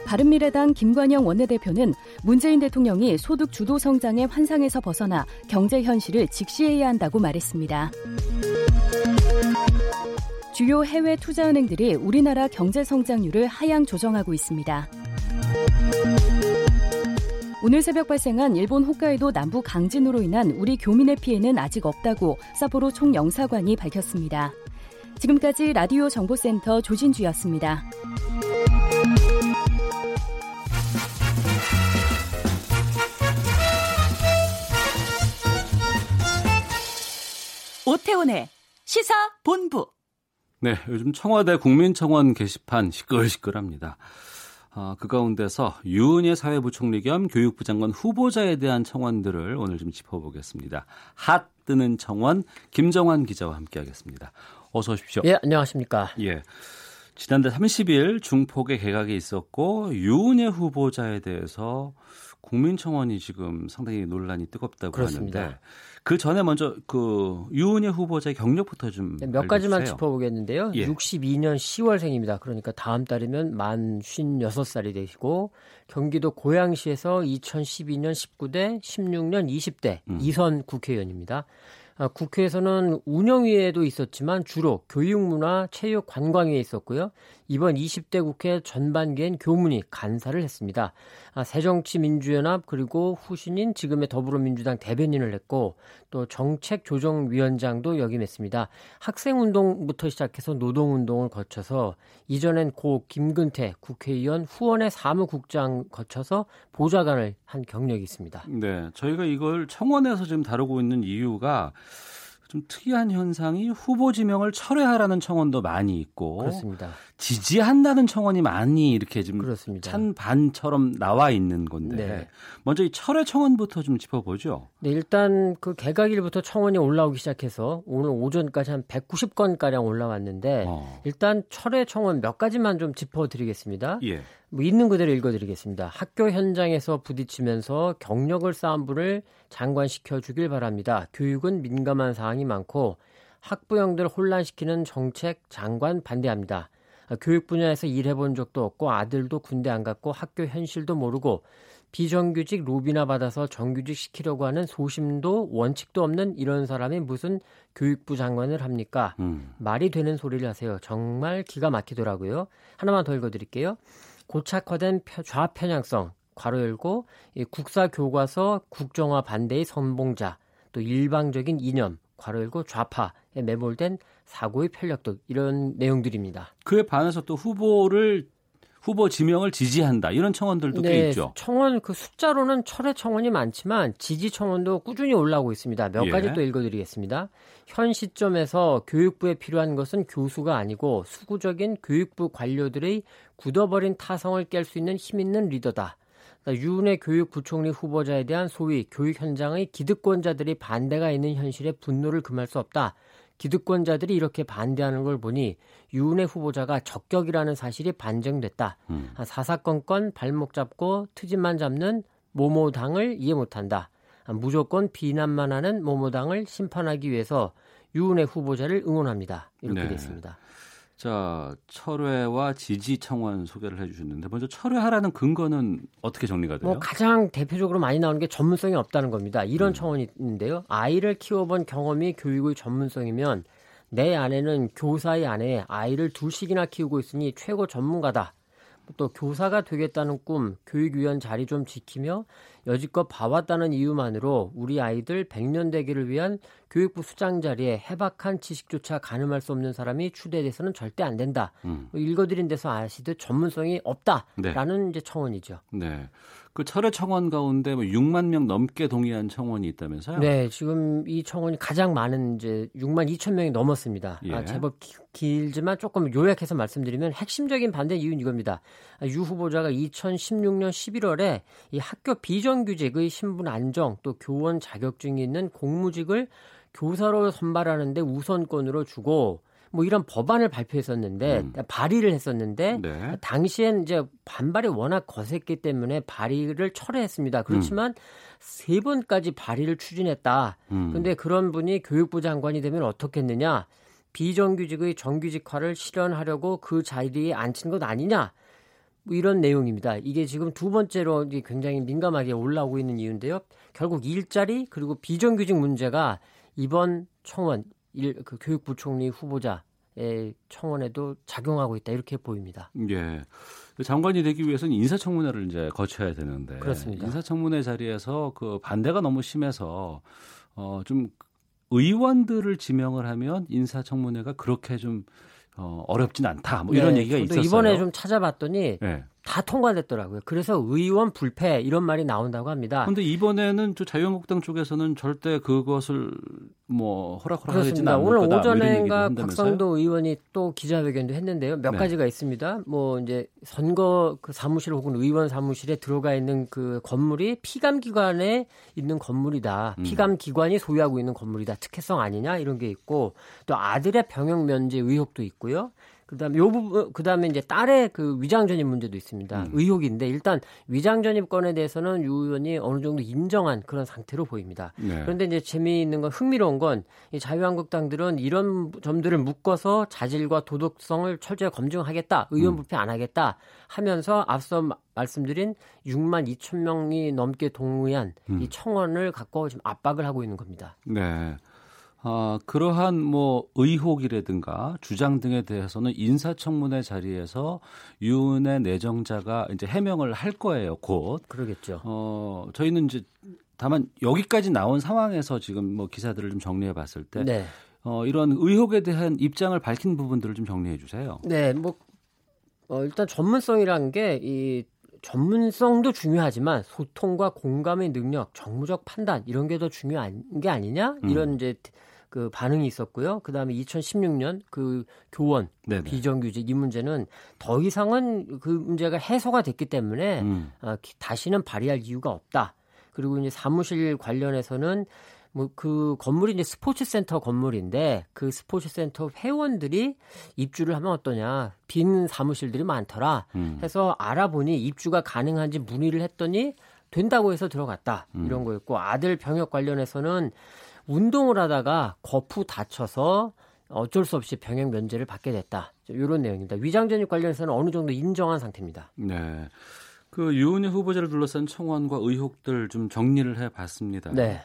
바른미래당 김관영 원내대표는 문재인 대통령이 소득 주도 성장의 환상에서 벗어나 경제 현실을 직시해야 한다고 말했습니다. 주요 해외 투자은행들이 우리나라 경제 성장률을 하향 조정하고 있습니다. 오늘 새벽 발생한 일본 홋카이도 남부 강진으로 인한 우리 교민의 피해는 아직 없다고 사포로 총영사관이 밝혔습니다. 지금까지 라디오 정보센터 조진주였습니다. 오태훈의 시사 본부. 네, 요즘 청와대 국민청원 게시판 시끌시끌합니다. 아, 그 가운데서 유은혜 사회부총리 겸 교육부 장관 후보자에 대한 청원들을 오늘 좀 짚어보겠습니다. 핫 뜨는 청원 김정환 기자와 함께하겠습니다. 어서 오십시오. 예, 안녕하십니까. 예. 지난달 30일 중폭의 개각이 있었고 유은혜 후보자에 대해서 국민청원이 지금 상당히 논란이 뜨겁다고 그렇습니다. 하는데 그 전에 먼저 그 유은혜 후보자의 경력부터 좀몇 네, 가지만 짚어보겠는데요. 예. 62년 10월생입니다. 그러니까 다음 달이면 만 56살이 되시고 경기도 고양시에서 2012년 19대, 16년 20대 음. 이선 국회의원입니다. 아, 국회에서는 운영위에도 있었지만 주로 교육문화, 체육, 관광위에 있었고요. 이번 20대 국회 전반기엔 교문이 간사를 했습니다. 아, 새정치민주연합 그리고 후신인 지금의 더불어민주당 대변인을 했고 또 정책조정위원장도 역임했습니다. 학생운동부터 시작해서 노동운동을 거쳐서 이전엔 고 김근태 국회의원 후원의 사무국장 거쳐서 보좌관을 한 경력이 있습니다. 네, 저희가 이걸 청원에서 지금 다루고 있는 이유가 좀 특이한 현상이 후보 지명을 철회하라는 청원도 많이 있고 그렇습니다. 지지한다는 청원이 많이 이렇게 좀 그렇습니다. 찬 반처럼 나와 있는 건데 네. 먼저 이 철회 청원부터 좀 짚어보죠. 네, 일단 그 개각일부터 청원이 올라오기 시작해서 오늘 오전까지 한 190건 가량 올라왔는데 어. 일단 철회 청원 몇 가지만 좀 짚어드리겠습니다. 예. 뭐 있는 그대로 읽어드리겠습니다. 학교 현장에서 부딪히면서 경력을 쌓은 분을 장관시켜 주길 바랍니다. 교육은 민감한 사항이 많고 학부형들 혼란시키는 정책 장관 반대합니다. 교육 분야에서 일해본 적도 없고 아들도 군대 안 갔고 학교 현실도 모르고 비정규직 로비나 받아서 정규직 시키려고 하는 소심도 원칙도 없는 이런 사람이 무슨 교육부 장관을 합니까? 음. 말이 되는 소리를 하세요. 정말 기가 막히더라고요. 하나만 더 읽어드릴게요. 고착화된 좌편향성 괄호 열고 이 국사 교과서 국정화 반대의 선봉자 또 일방적인 이념 괄호 열고 좌파에 매몰된 사고의 편력 등 이런 내용들입니다. 그에 반해서 또 후보를 후보 지명을 지지한다 이런 청원들도 네, 꽤 있죠. 청원 그 숫자로는 철회 청원이 많지만 지지 청원도 꾸준히 올라오고 있습니다. 몇 예. 가지 또 읽어드리겠습니다. 현 시점에서 교육부에 필요한 것은 교수가 아니고 수구적인 교육부 관료들의 굳어버린 타성을 깰 수 있는 힘 있는 리더다. 유은혜 교육부총리 후보자에 대한 소위 교육 현장의 기득권자들이 반대가 있는 현실에 분노를 금할 수 없다. 기득권자들이 이렇게 반대하는 걸 보니 유은혜 후보자가 적격이라는 사실이 반증됐다. 음. 사사건건 발목 잡고 트집만 잡는 모모당을 이해 못한다. 무조건 비난만 하는 모모당을 심판하기 위해서 유은혜 후보자를 응원합니다. 이렇게 네. 됐습니다. 자, 철회와 지지 청원 소개를 해주셨는데 먼저 철회하라는 근거는 어떻게 정리가 돼요? 뭐 가장 대표적으로 많이 나오는 게 전문성이 없다는 겁니다. 이런 음. 청원이 있는데요. 아이를 키워본 경험이 교육의 전문성이면 내 아내는 교사의 아내 아이를 둘씩이나 키우고 있으니 최고 전문가다. 또 교사가 되겠다는 꿈, 교육위원 자리 좀 지키며 여지껏 봐왔다는 이유만으로 우리 아이들 100년 되기를 위한 교육부 수장 자리에 해박한 지식조차 가늠할 수 없는 사람이 추대돼서는 절대 안 된다. 음. 뭐 읽어드린 데서 아시듯 전문성이 없다라는 네. 이제 청원이죠. 네. 그 철회 청원 가운데 뭐 6만 명 넘게 동의한 청원이 있다면서요? 네, 지금 이 청원이 가장 많은 이제 6만 2천 명이 넘었습니다. 예. 아, 제법 기, 길지만 조금 요약해서 말씀드리면 핵심적인 반대 이유는 이겁니다. 아, 유 후보자가 2016년 11월에 이 학교 비 정규직의 신분 안정 또 교원 자격증이 있는 공무직을 교사로 선발하는데 우선권으로 주고 뭐 이런 법안을 발표했었는데 음. 발의를 했었는데 네. 당시엔 이제 반발이 워낙 거셌기 때문에 발의를 철회했습니다. 그렇지만 음. 세 번까지 발의를 추진했다. 음. 근데 그런 분이 교육부 장관이 되면 어떻겠느냐? 비정규직의 정규직화를 실현하려고 그 자리에 앉힌 것 아니냐? 뭐 이런 내용입니다. 이게 지금 두 번째로 굉장히 민감하게 올라오고 있는 이유인데요. 결국 일자리 그리고 비정규직 문제가 이번 청원 일, 그 교육부 총리 후보자의 청원에도 작용하고 있다 이렇게 보입니다. 예. 장관이 되기 위해서는 인사청문회를 이제 거쳐야 되는데 그렇습니다. 인사청문회 자리에서 그 반대가 너무 심해서 어좀 의원들을 지명을 하면 인사청문회가 그렇게 좀 어, 어렵진 않다. 뭐 이런 네, 얘기가 있었어요. 이번에 좀 찾아봤더니 네. 다 통과됐더라고요. 그래서 의원 불패 이런 말이 나온다고 합니다. 그런데 이번에는 또 자유한국당 쪽에서는 절대 그것을 뭐 허락허락하지는 않을 오늘 거다. 오전에가 뭐 박상도 의원이 또 기자회견도 했는데요. 몇 네. 가지가 있습니다. 뭐 이제 선거 그 사무실 혹은 의원 사무실에 들어가 있는 그 건물이 피감 기관에 있는 건물이다. 음. 피감 기관이 소유하고 있는 건물이다. 특혜성 아니냐 이런 게 있고 또 아들의 병역 면제 의혹도 있고요. 그다음에 요 부분 그다음에 이제 딸의 그 위장 전입 문제도 있습니다. 음. 의혹인데 일단 위장 전입 건에 대해서는 유 의원이 어느 정도 인정한 그런 상태로 보입니다. 네. 그런데 이제 재미있는 건 흥미로운 건 이 자유한국당들은 이런 점들을 묶어서 자질과 도덕성을 철저히 검증하겠다. 의원 음. 부패 안 하겠다 하면서 앞서 말씀드린 6만 2천 명이 넘게 동의한 음. 이 청원을 갖고 지금 압박을 하고 있는 겁니다. 네. 어, 그러한 뭐 의혹이라든가 주장 등에 대해서는 인사청문회 자리에서 유은혜 내정자가 이제 해명을 할 거예요, 곧. 그러겠죠. 어, 저희는 이제 다만 여기까지 나온 상황에서 지금 뭐 기사들을 좀 정리해 봤을 때 네. 어, 이런 의혹에 대한 입장을 밝힌 부분들을 좀 정리해 주세요. 네, 뭐 어, 일단 전문성이라는 게이 전문성도 중요하지만 소통과 공감의 능력, 정무적 판단 이런 게 더 중요한 게 아니냐 이런 음. 이제 그 반응이 있었고요. 그 다음에 2016년 그 교원 네네. 비정규직 이 문제는 더 이상은 그 문제가 해소가 됐기 때문에 음. 어, 다시는 발의할 이유가 없다. 그리고 이제 사무실 관련해서는 뭐 그 건물이 이제 스포츠 센터 건물인데 그 스포츠 센터 회원들이 입주를 하면 어떠냐 빈 사무실들이 많더라 음. 해서 알아보니 입주가 가능한지 문의를 했더니 된다고 해서 들어갔다 음. 이런 거였고 아들 병역 관련해서는 운동을 하다가 거푸 다쳐서 어쩔 수 없이 병역 면제를 받게 됐다. 이런 내용입니다. 위장 전입 관련해서는 어느 정도 인정한 상태입니다. 네. 그 유은혜 후보자를 둘러싼 청원과 의혹들 좀 정리를 해봤습니다. 네.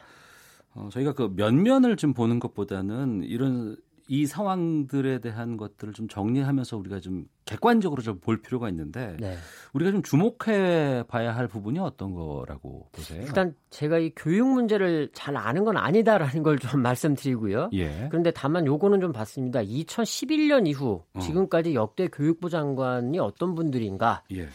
어, 저희가 그 면면을 좀 보는 것보다는 이런 이 상황들에 대한 것들을 좀 정리하면서 우리가 좀 객관적으로 좀 볼 필요가 있는데 네. 우리가 좀 주목해 봐야 할 부분이 어떤 거라고 보세요? 일단 제가 이 교육 문제를 잘 아는 건 아니다라는 걸 좀 <laughs> 말씀드리고요. 예. 그런데 다만 요거는 좀 봤습니다. 2011년 이후 어. 지금까지 역대 교육부 장관이 어떤 분들인가? 예.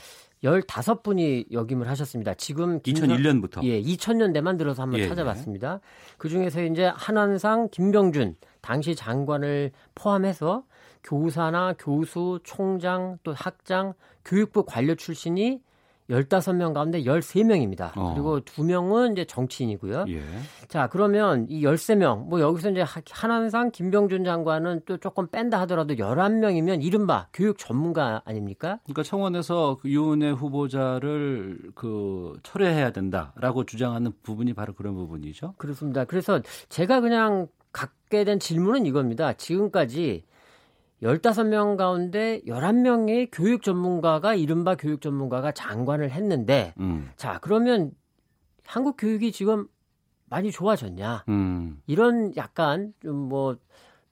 15분이 역임을 하셨습니다. 지금 2001년부터 예, 2000년대만 들어서 한번 예, 예. 찾아봤습니다. 예. 그중에서 이제 한한상, 김병준 당시 장관을 포함해서 교사나 교수, 총장, 또 학장, 교육부 관료 출신이 15명 가운데 13명입니다. 어. 그리고 2명은 이제 정치인이고요. 예. 자, 그러면 이 13명, 뭐 여기서 이제 한한상 김병준 장관은 또 조금 뺀다 하더라도 11명이면 이른바 교육 전문가 아닙니까? 그러니까 청원에서 그 유은혜 후보자를 그 철회해야 된다라고 주장하는 부분이 바로 그런 부분이죠. 그렇습니다. 그래서 제가 그냥 갖게 된 질문은 이겁니다. 지금까지 15명 가운데 11명의 교육 전문가가 이른바 교육 전문가가 장관을 했는데 음. 자, 그러면 한국 교육이 지금 많이 좋아졌냐? 음. 이런 약간 좀뭐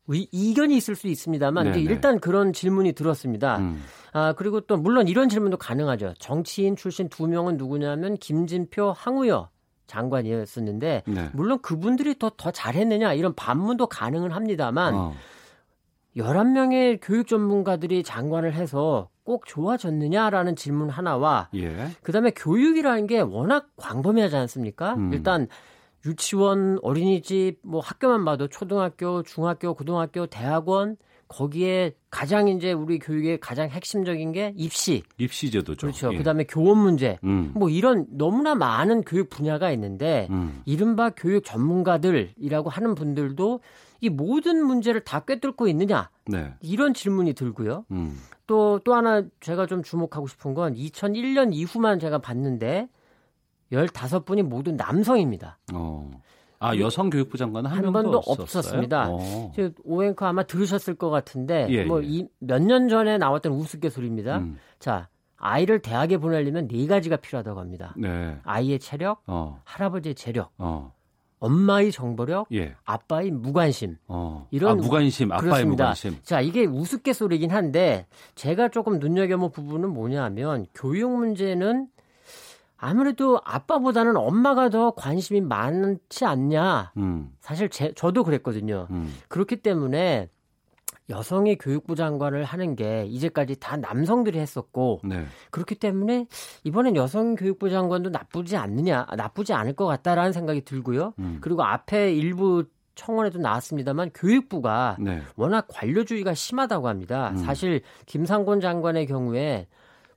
이견이 있을 수 있습니다만. 일단 그런 질문이 들었습니다. 음. 아 그리고 또 물론 이런 질문도 가능하죠. 정치인 출신 두 명은 누구냐면 김진표, 항우여 장관이었었는데 네. 물론 그분들이 더 더 잘했느냐 이런 반문도 가능은 합니다만 어. 11명의 교육 전문가들이 장관을 해서 꼭 좋아졌느냐라는 질문 하나와 예. 그다음에 교육이라는 게 워낙 광범위하지 않습니까? 음. 일단 유치원, 어린이집, 뭐 학교만 봐도 초등학교, 중학교, 고등학교, 대학원, 거기에 가장 이제 우리 교육의 가장 핵심적인 게 입시. 입시 제도죠. 그렇죠. 예. 그다음에 교원 문제. 음. 뭐 이런 너무나 많은 교육 분야가 있는데 음. 이른바 교육 전문가들이라고 하는 분들도 이 모든 문제를 다 꿰뚫고 있느냐? 네. 이런 질문이 들고요. 음. 또, 또 하나 제가 좀 주목하고 싶은 건 2001년 이후만 제가 봤는데 15분이 모두 남성입니다. 어. 아 여성 교육부 장관은 한, 한 번도 없었습니다. 어. 오앵커 아마 들으셨을 것 같은데 예, 뭐몇 년 전에 나왔던 우스갯소리입니다. 음. 자 아이를 대학에 보내려면 네 가지가 필요하다고 합니다. 네. 아이의 체력, 어. 할아버지의 재력, 어. 엄마의 정보력, 예. 아빠의 무관심. 어. 이런 아, 무관심, 아빠의 그렇습니다. 무관심. 자, 이게 우스갯소리긴 한데 제가 조금 눈여겨본 부분은 뭐냐면 교육 문제는 아무래도 아빠보다는 엄마가 더 관심이 많지 않냐. 음. 사실 제, 저도 그랬거든요. 음. 그렇기 때문에 여성이 교육부 장관을 하는 게 이제까지 다 남성들이 했었고 네. 그렇기 때문에 이번엔 여성 교육부 장관도 나쁘지 않느냐 나쁘지 않을 것 같다라는 생각이 들고요. 음. 그리고 앞에 일부 청원에도 나왔습니다만 교육부가 네. 워낙 관료주의가 심하다고 합니다. 음. 사실 김상곤 장관의 경우에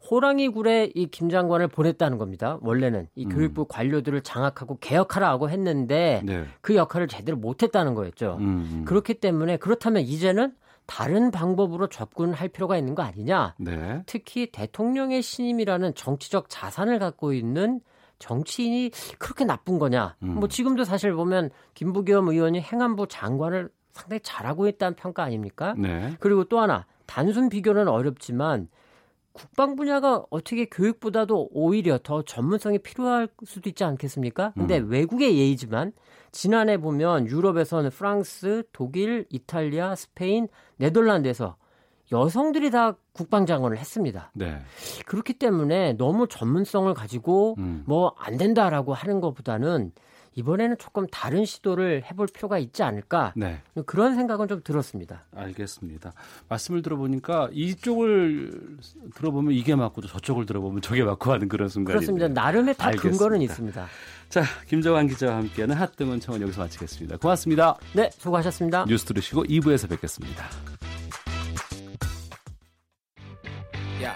호랑이 굴에 이 김 장관을 보냈다는 겁니다. 원래는 이 음. 교육부 관료들을 장악하고 개혁하라고 했는데 네. 그 역할을 제대로 못했다는 거였죠. 음, 음. 그렇기 때문에 그렇다면 이제는 다른 방법으로 접근할 필요가 있는 거 아니냐. 네. 특히 대통령의 신임이라는 정치적 자산을 갖고 있는 정치인이 그렇게 나쁜 거냐. 음. 뭐 지금도 사실 보면 김부겸 의원이 행안부 장관을 상당히 잘하고 있다는 평가 아닙니까? 네. 그리고 또 하나 단순 비교는 어렵지만 국방 분야가 어떻게 교육보다도 오히려 더 전문성이 필요할 수도 있지 않겠습니까? 근데 음. 외국의 예의지만 지난해 보면 유럽에서는 프랑스, 독일, 이탈리아, 스페인, 네덜란드에서 여성들이 다 국방장관을 했습니다. 네. 그렇기 때문에 너무 전문성을 가지고 음. 뭐안 된다라고 하는 것보다는 이번에는 조금 다른 시도를 해볼 필요가 있지 않을까 네. 그런 생각은 좀 들었습니다. 알겠습니다. 말씀을 들어보니까 이쪽을 들어보면 이게 맞고 저쪽을 들어보면 저게 맞고 하는 그런 순간이 그렇습니다. 나름의 다 알겠습니다. 근거는 있습니다. 자, 김정환 기자와 함께하는 핫등은 청원 여기서 마치겠습니다. 고맙습니다. 네, 수고하셨습니다. 뉴스 들으시고 2부에서 뵙겠습니다. 야,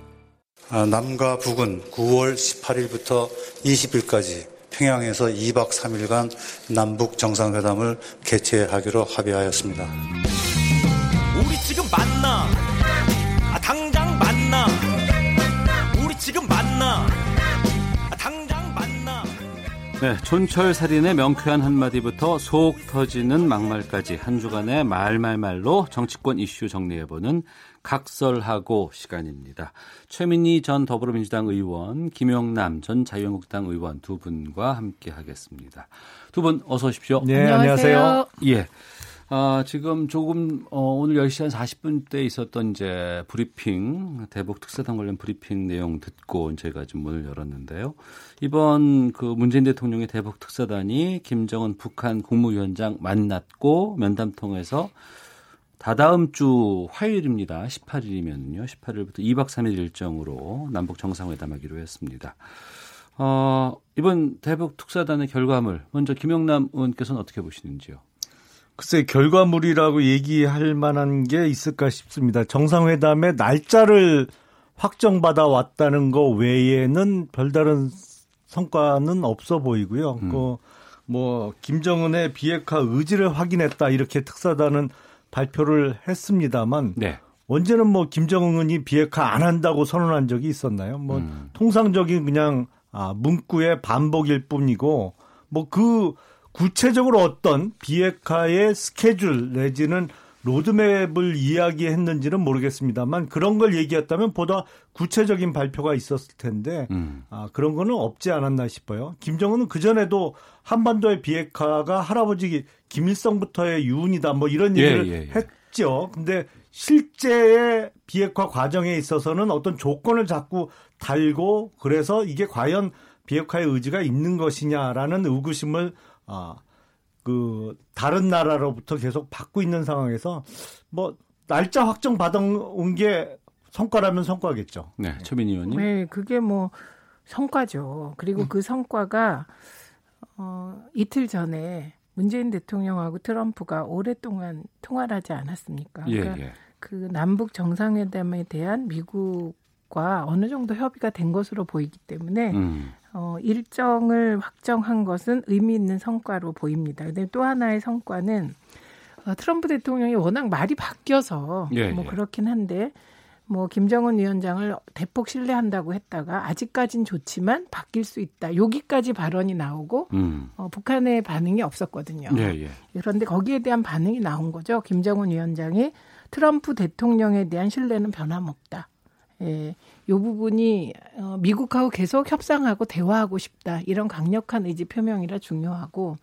남과 북은 9월 18일부터 20일까지 평양에서 2박 3일간 남북 정상회담을 개최하기로 합의하였습니다. 우리 지금 만나. 아, 당장 만나. 우리 지금 만나. 아, 당장 만나. 네, 촌철 살인의 명쾌한 한마디부터 속 터지는 막말까지 한 주간의 말말말로 정치권 이슈 정리해보는 각설하고 시간입니다. 최민희 전 더불어민주당 의원, 김영남 전 자유한국당 의원 두 분과 함께 하겠습니다. 두 분 어서 오십시오. 네, 안녕하세요. 예. 아, 지금 조금 어, 오늘 10시 한 40분 때 있었던 이제 브리핑 대북 특사단 관련 브리핑 내용 듣고 저희가 좀 문을 열었는데요. 이번 그 문재인 대통령의 대북 특사단이 김정은 북한 국무위원장 만났고 면담 통해서 다다음 주 화요일입니다. 18일이면요. 18일부터 2박 3일 일정으로 남북 정상회담 하기로 했습니다. 어, 이번 대북 특사단의 결과물 먼저 김영남 의원께서는 어떻게 보시는지요? 글쎄 결과물이라고 얘기할 만한 게 있을까 싶습니다. 정상회담의 날짜를 확정받아 왔다는 거 외에는 별다른 성과는 없어 보이고요. 음. 그 뭐 김정은의 비핵화 의지를 확인했다 이렇게 특사단은 발표를 했습니다만 네. 언제는 뭐 김정은이 비핵화 안 한다고 선언한 적이 있었나요? 뭐 음. 통상적인 그냥 아, 문구의 반복일 뿐이고 뭐 그 구체적으로 어떤 비핵화의 스케줄 내지는 로드맵을 이야기했는지는 모르겠습니다만 그런 걸 얘기했다면 보다 구체적인 발표가 있었을 텐데 음. 아, 그런 거는 없지 않았나 싶어요. 김정은은 그 전에도 한반도의 비핵화가 할아버지 김일성부터의 유운이다 뭐 이런 예, 얘기를 예, 예, 예. 있죠. 근데 실제의 비핵화 과정에 있어서는 어떤 조건을 자꾸 달고 그래서 이게 과연 비핵화의 의지가 있는 것이냐라는 의구심을 아, 그 다른 나라로부터 계속 받고 있는 상황에서 뭐 날짜 확정 받아온 게 성과라면 성과겠죠. 네, 최민 의원님. 네, 그게 뭐 성과죠. 그리고 음. 그 성과가 어, 이틀 전에 문재인 대통령하고 트럼프가 오랫동안 통화를 하지 않았습니까? 예, 그러니까 예. 그 남북 정상회담에 대한 미국과 어느 정도 협의가 된 것으로 보이기 때문에 음. 어, 일정을 확정한 것은 의미 있는 성과로 보입니다. 근데 또 하나의 성과는 어, 트럼프 대통령이 워낙 말이 바뀌어서 예, 뭐 예. 그렇긴 한데 뭐 김정은 위원장을 대폭 신뢰한다고 했다가 아직까진 좋지만 바뀔 수 있다. 여기까지 발언이 나오고 음. 어, 북한의 반응이 없었거든요. 예, 예. 그런데 거기에 대한 반응이 나온 거죠. 김정은 위원장이 트럼프 대통령에 대한 신뢰는 변함없다. 예, 요 부분이 어, 미국하고 계속 협상하고 대화하고 싶다. 이런 강력한 의지 표명이라 중요하고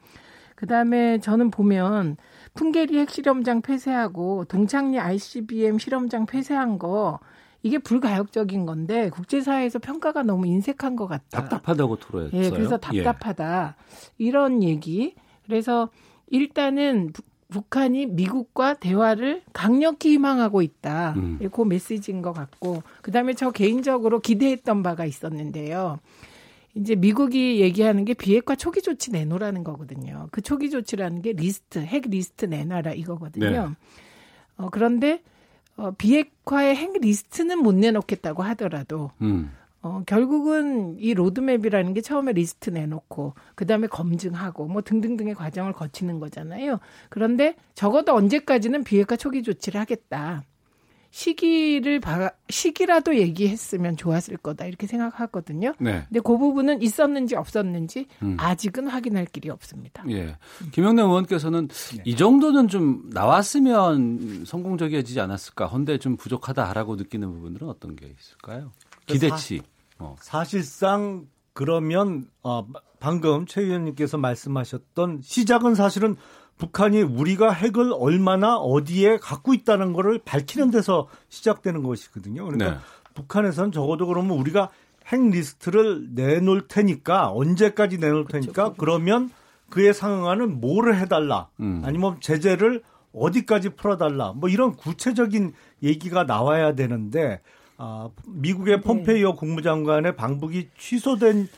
그다음에 저는 보면 풍계리 핵실험장 폐쇄하고 동창리 ICBM 실험장 폐쇄한 거 이게 불가역적인 건데 국제사회에서 평가가 너무 인색한 것 같다. 답답하다고 토로했어요. 예, 그래서 예. 답답하다 예. 이런 얘기. 그래서 일단은 북한이 미국과 대화를 강력히 희망하고 있다. 음. 그 메시지인 것 같고 그다음에 저 개인적으로 기대했던 바가 있었는데요. 이제 미국이 얘기하는 게 비핵화 초기 조치 내놓으라는 거거든요. 그 초기 조치라는 게 리스트, 핵 리스트 내놔라 이거거든요. 네. 어, 그런데 어, 비핵화의 핵 리스트는 못 내놓겠다고 하더라도 음. 어, 결국은 이 로드맵이라는 게 처음에 리스트 내놓고 그다음에 검증하고 뭐 등등등의 과정을 거치는 거잖아요. 그런데 적어도 언제까지는 비핵화 초기 조치를 하겠다. 시기를 봐, 시기라도 얘기했으면 좋았을 거다 이렇게 생각하거든요. 네. 근데 그 부분은 있었는지 없었는지 음. 아직은 확인할 길이 없습니다. 예. 김영래 의원께서는 네. 이 정도는 좀 나왔으면 성공적이어지지 않았을까. 헌데 좀 부족하다라고 느끼는 부분들은 어떤 게 있을까요? 기대치. 사, 어. 사실상 그러면 어, 방금 최 의원님께서 말씀하셨던 시작은 사실은 북한이 우리가 핵을 얼마나 어디에 갖고 있다는 거를 밝히는 데서 시작되는 것이거든요. 그러니까 네. 북한에서는 적어도 그러면 우리가 핵 리스트를 내놓을 테니까 언제까지 내놓을 테니까 그렇죠. 그러면 그에 상응하는 뭐를 해달라 음. 아니면 제재를 어디까지 풀어달라 뭐 이런 구체적인 얘기가 나와야 되는데 아, 미국의 네. 폼페이오 국무장관의 방북이 취소된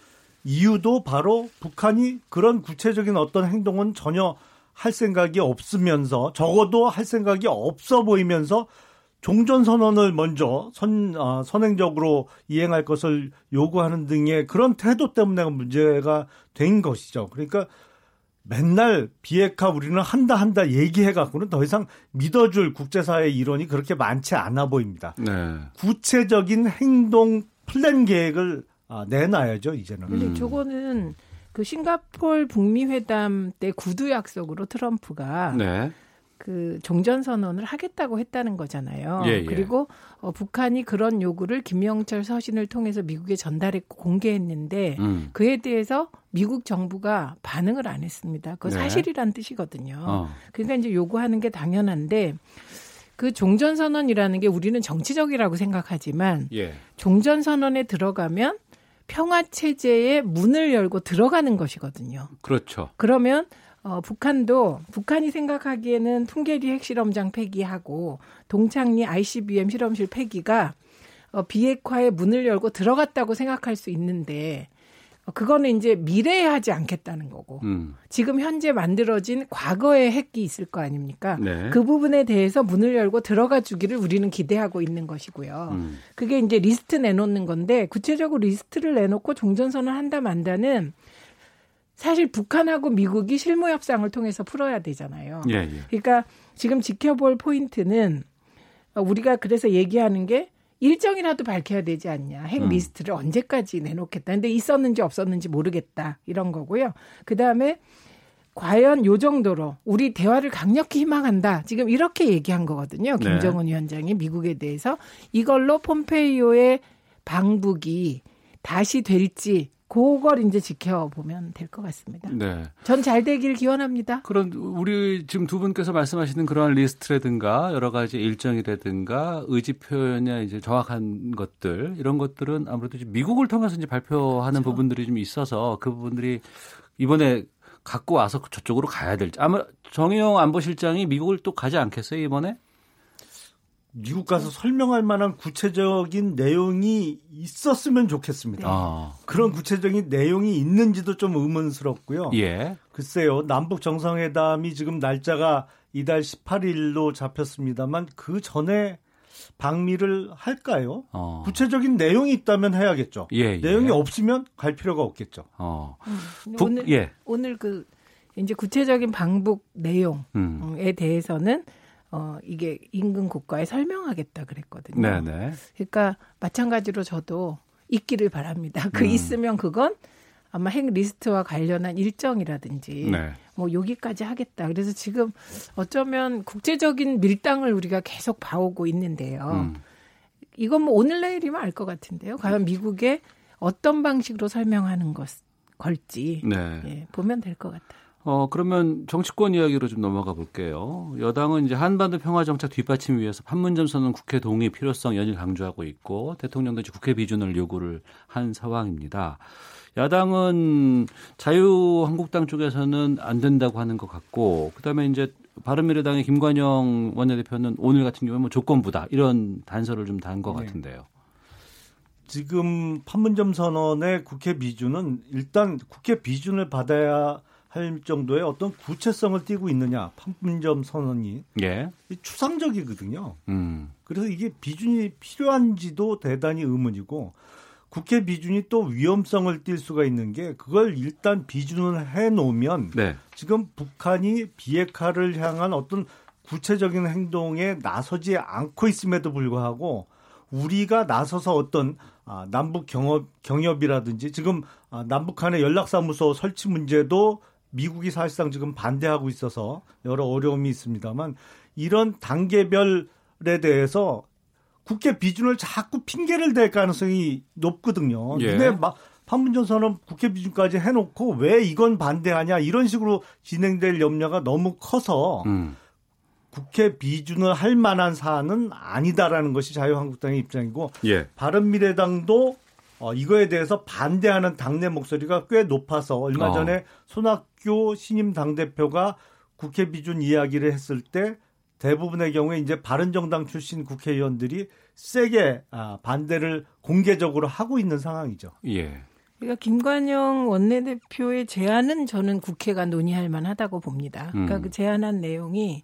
이유도 바로 북한이 그런 구체적인 어떤 행동은 전혀 할 생각이 없으면서 적어도 할 생각이 없어 보이면서 종전 선언을 먼저 선 어, 선행적으로 이행할 것을 요구하는 등의 그런 태도 때문에 문제가 된 것이죠. 그러니까 맨날 비핵화 우리는 한다 한다 얘기해 갖고는 더 이상 믿어줄 국제사회 이론이 그렇게 많지 않아 보입니다. 네. 구체적인 행동 플랜 계획을 아, 내놔야죠 이제는. 근데 음. 저거는 그 싱가폴 북미 회담 때 구두 약속으로 트럼프가 네. 그 종전 선언을 하겠다고 했다는 거잖아요. 예, 예. 그리고 어, 북한이 그런 요구를 김영철 서신을 통해서 미국에 전달했고 공개했는데 음. 그에 대해서 미국 정부가 반응을 안 했습니다. 그 네. 사실이란 뜻이거든요. 어. 그러니까 이제 요구하는 게 당연한데 그 종전 선언이라는 게 우리는 정치적이라고 생각하지만 예. 종전 선언에 들어가면 평화 체제의 문을 열고 들어가는 것이거든요. 그렇죠. 그러면 어, 북한도 북한이 생각하기에는 풍계리 핵실험장 폐기하고 동창리 ICBM 실험실 폐기가 어, 비핵화의 문을 열고 들어갔다고 생각할 수 있는데 그거는 이제 미래에 하지 않겠다는 거고 음. 지금 현재 만들어진 과거의 핵이 있을 거 아닙니까? 네. 그 부분에 대해서 문을 열고 들어가 주기를 우리는 기대하고 있는 것이고요. 음. 그게 이제 리스트 내놓는 건데 구체적으로 리스트를 내놓고 종전선언 한다 만다는 사실 북한하고 미국이 실무 협상을 통해서 풀어야 되잖아요. 예, 예. 그러니까 지금 지켜볼 포인트는 우리가 그래서 얘기하는 게 일정이라도 밝혀야 되지 않냐. 핵 음. 리스트를 음. 언제까지 내놓겠다. 근데 있었는지 없었는지 모르겠다. 이런 거고요. 그 다음에 과연 요 정도로 우리 대화를 강력히 희망한다. 지금 이렇게 얘기한 거거든요. 네. 김정은 네. 위원장이 미국에 대해서 이걸로 폼페이오의 방북이 다시 될지 그걸 이제 지켜보면 될 것 같습니다. 네. 전 잘 되길 기원합니다. 그런 우리 지금 두 분께서 말씀하시는 그러한 리스트라든가 여러 가지 일정이라든가 의지 표현이나 이제 정확한 것들 이런 것들은 아무래도 미국을 통해서 이제 발표하는 그렇죠. 부분들이 좀 있어서 그 부분들이 이번에 갖고 와서 저쪽으로 가야 될지 아마 정의용 안보실장이 미국을 또 가지 않겠어요 이번에? 미국 가서 설명할 만한 구체적인 내용이 있었으면 좋겠습니다. 아. 그런 구체적인 내용이 있는지도 좀 의문스럽고요. 예. 글쎄요, 남북 정상회담이 지금 날짜가 이달 18일로 잡혔습니다만 그 전에 방미를 할까요? 어. 구체적인 내용이 있다면 해야겠죠. 예, 예. 내용이 없으면 갈 필요가 없겠죠. 어. 음, 오늘 예. 오늘 그 이제 구체적인 방북 내용에 음. 대해서는 어, 이게 인근 국가에 설명하겠다 그랬거든요. 네네. 그러니까 마찬가지로 저도 있기를 바랍니다. 그 음. 있으면 그건 아마 핵 리스트와 관련한 일정이라든지 네. 뭐 여기까지 하겠다. 그래서 지금 어쩌면 국제적인 밀당을 우리가 계속 봐오고 있는데요. 음. 이건 뭐 오늘 내일이면 알 것 같은데요. 과연 미국에 어떤 방식으로 설명하는 것 걸지 네. 예, 보면 될 것 같아요. 어, 그러면 정치권 이야기로 좀 넘어가 볼게요. 여당은 이제 한반도 평화정책 뒷받침 위해서 판문점 선언 국회 동의 필요성 연일 강조하고 있고 대통령도 이제 국회 비준을 요구를 한 상황입니다. 야당은 자유한국당 쪽에서는 안 된다고 하는 것 같고 그다음에 이제 바른미래당의 김관영 원내대표는 오늘 같은 경우에 뭐 조건부다 이런 단서를 좀 단것 네. 같은데요. 지금 판문점 선언의 국회 비준은 일단 국회 비준을 받아야 할 정도의 어떤 구체성을 띠고 있느냐 판문점 선언이 예. 추상적이거든요. 음. 그래서 이게 비준이 필요한지도 대단히 의문이고 국회 비준이 또 위험성을 띌 수가 있는 게 그걸 일단 비준을 해 놓으면 네. 지금 북한이 비핵화를 향한 어떤 구체적인 행동에 나서지 않고 있음에도 불구하고 우리가 나서서 어떤 아, 남북 경협 경협이라든지 지금 아, 남북 한의 연락사무소 설치 문제도 미국이 사실상 지금 반대하고 있어서 여러 어려움이 있습니다만 이런 단계별에 대해서 국회 비준을 자꾸 핑계를 댈 가능성이 높거든요. 예. 근데 막 판문점 선언 국회 비준까지 해놓고 왜 이건 반대하냐 이런 식으로 진행될 염려가 너무 커서 음. 국회 비준을 할 만한 사안은 아니다라는 것이 자유한국당의 입장이고 예. 바른미래당도 어, 이거에 대해서 반대하는 당내 목소리가 꽤 높아서 얼마 어. 전에 어. 손학 규 신임 당대표가 국회 비준 이야기를 했을 때 대부분의 경우에 이제 바른정당 출신 국회의원들이 세게 아, 반대를 공개적으로 하고 있는 상황이죠. 예. 그러니까 김관영 원내대표의 제안은 저는 국회가 논의할 만하다고 봅니다. 그러니까 음. 그 제안한 내용이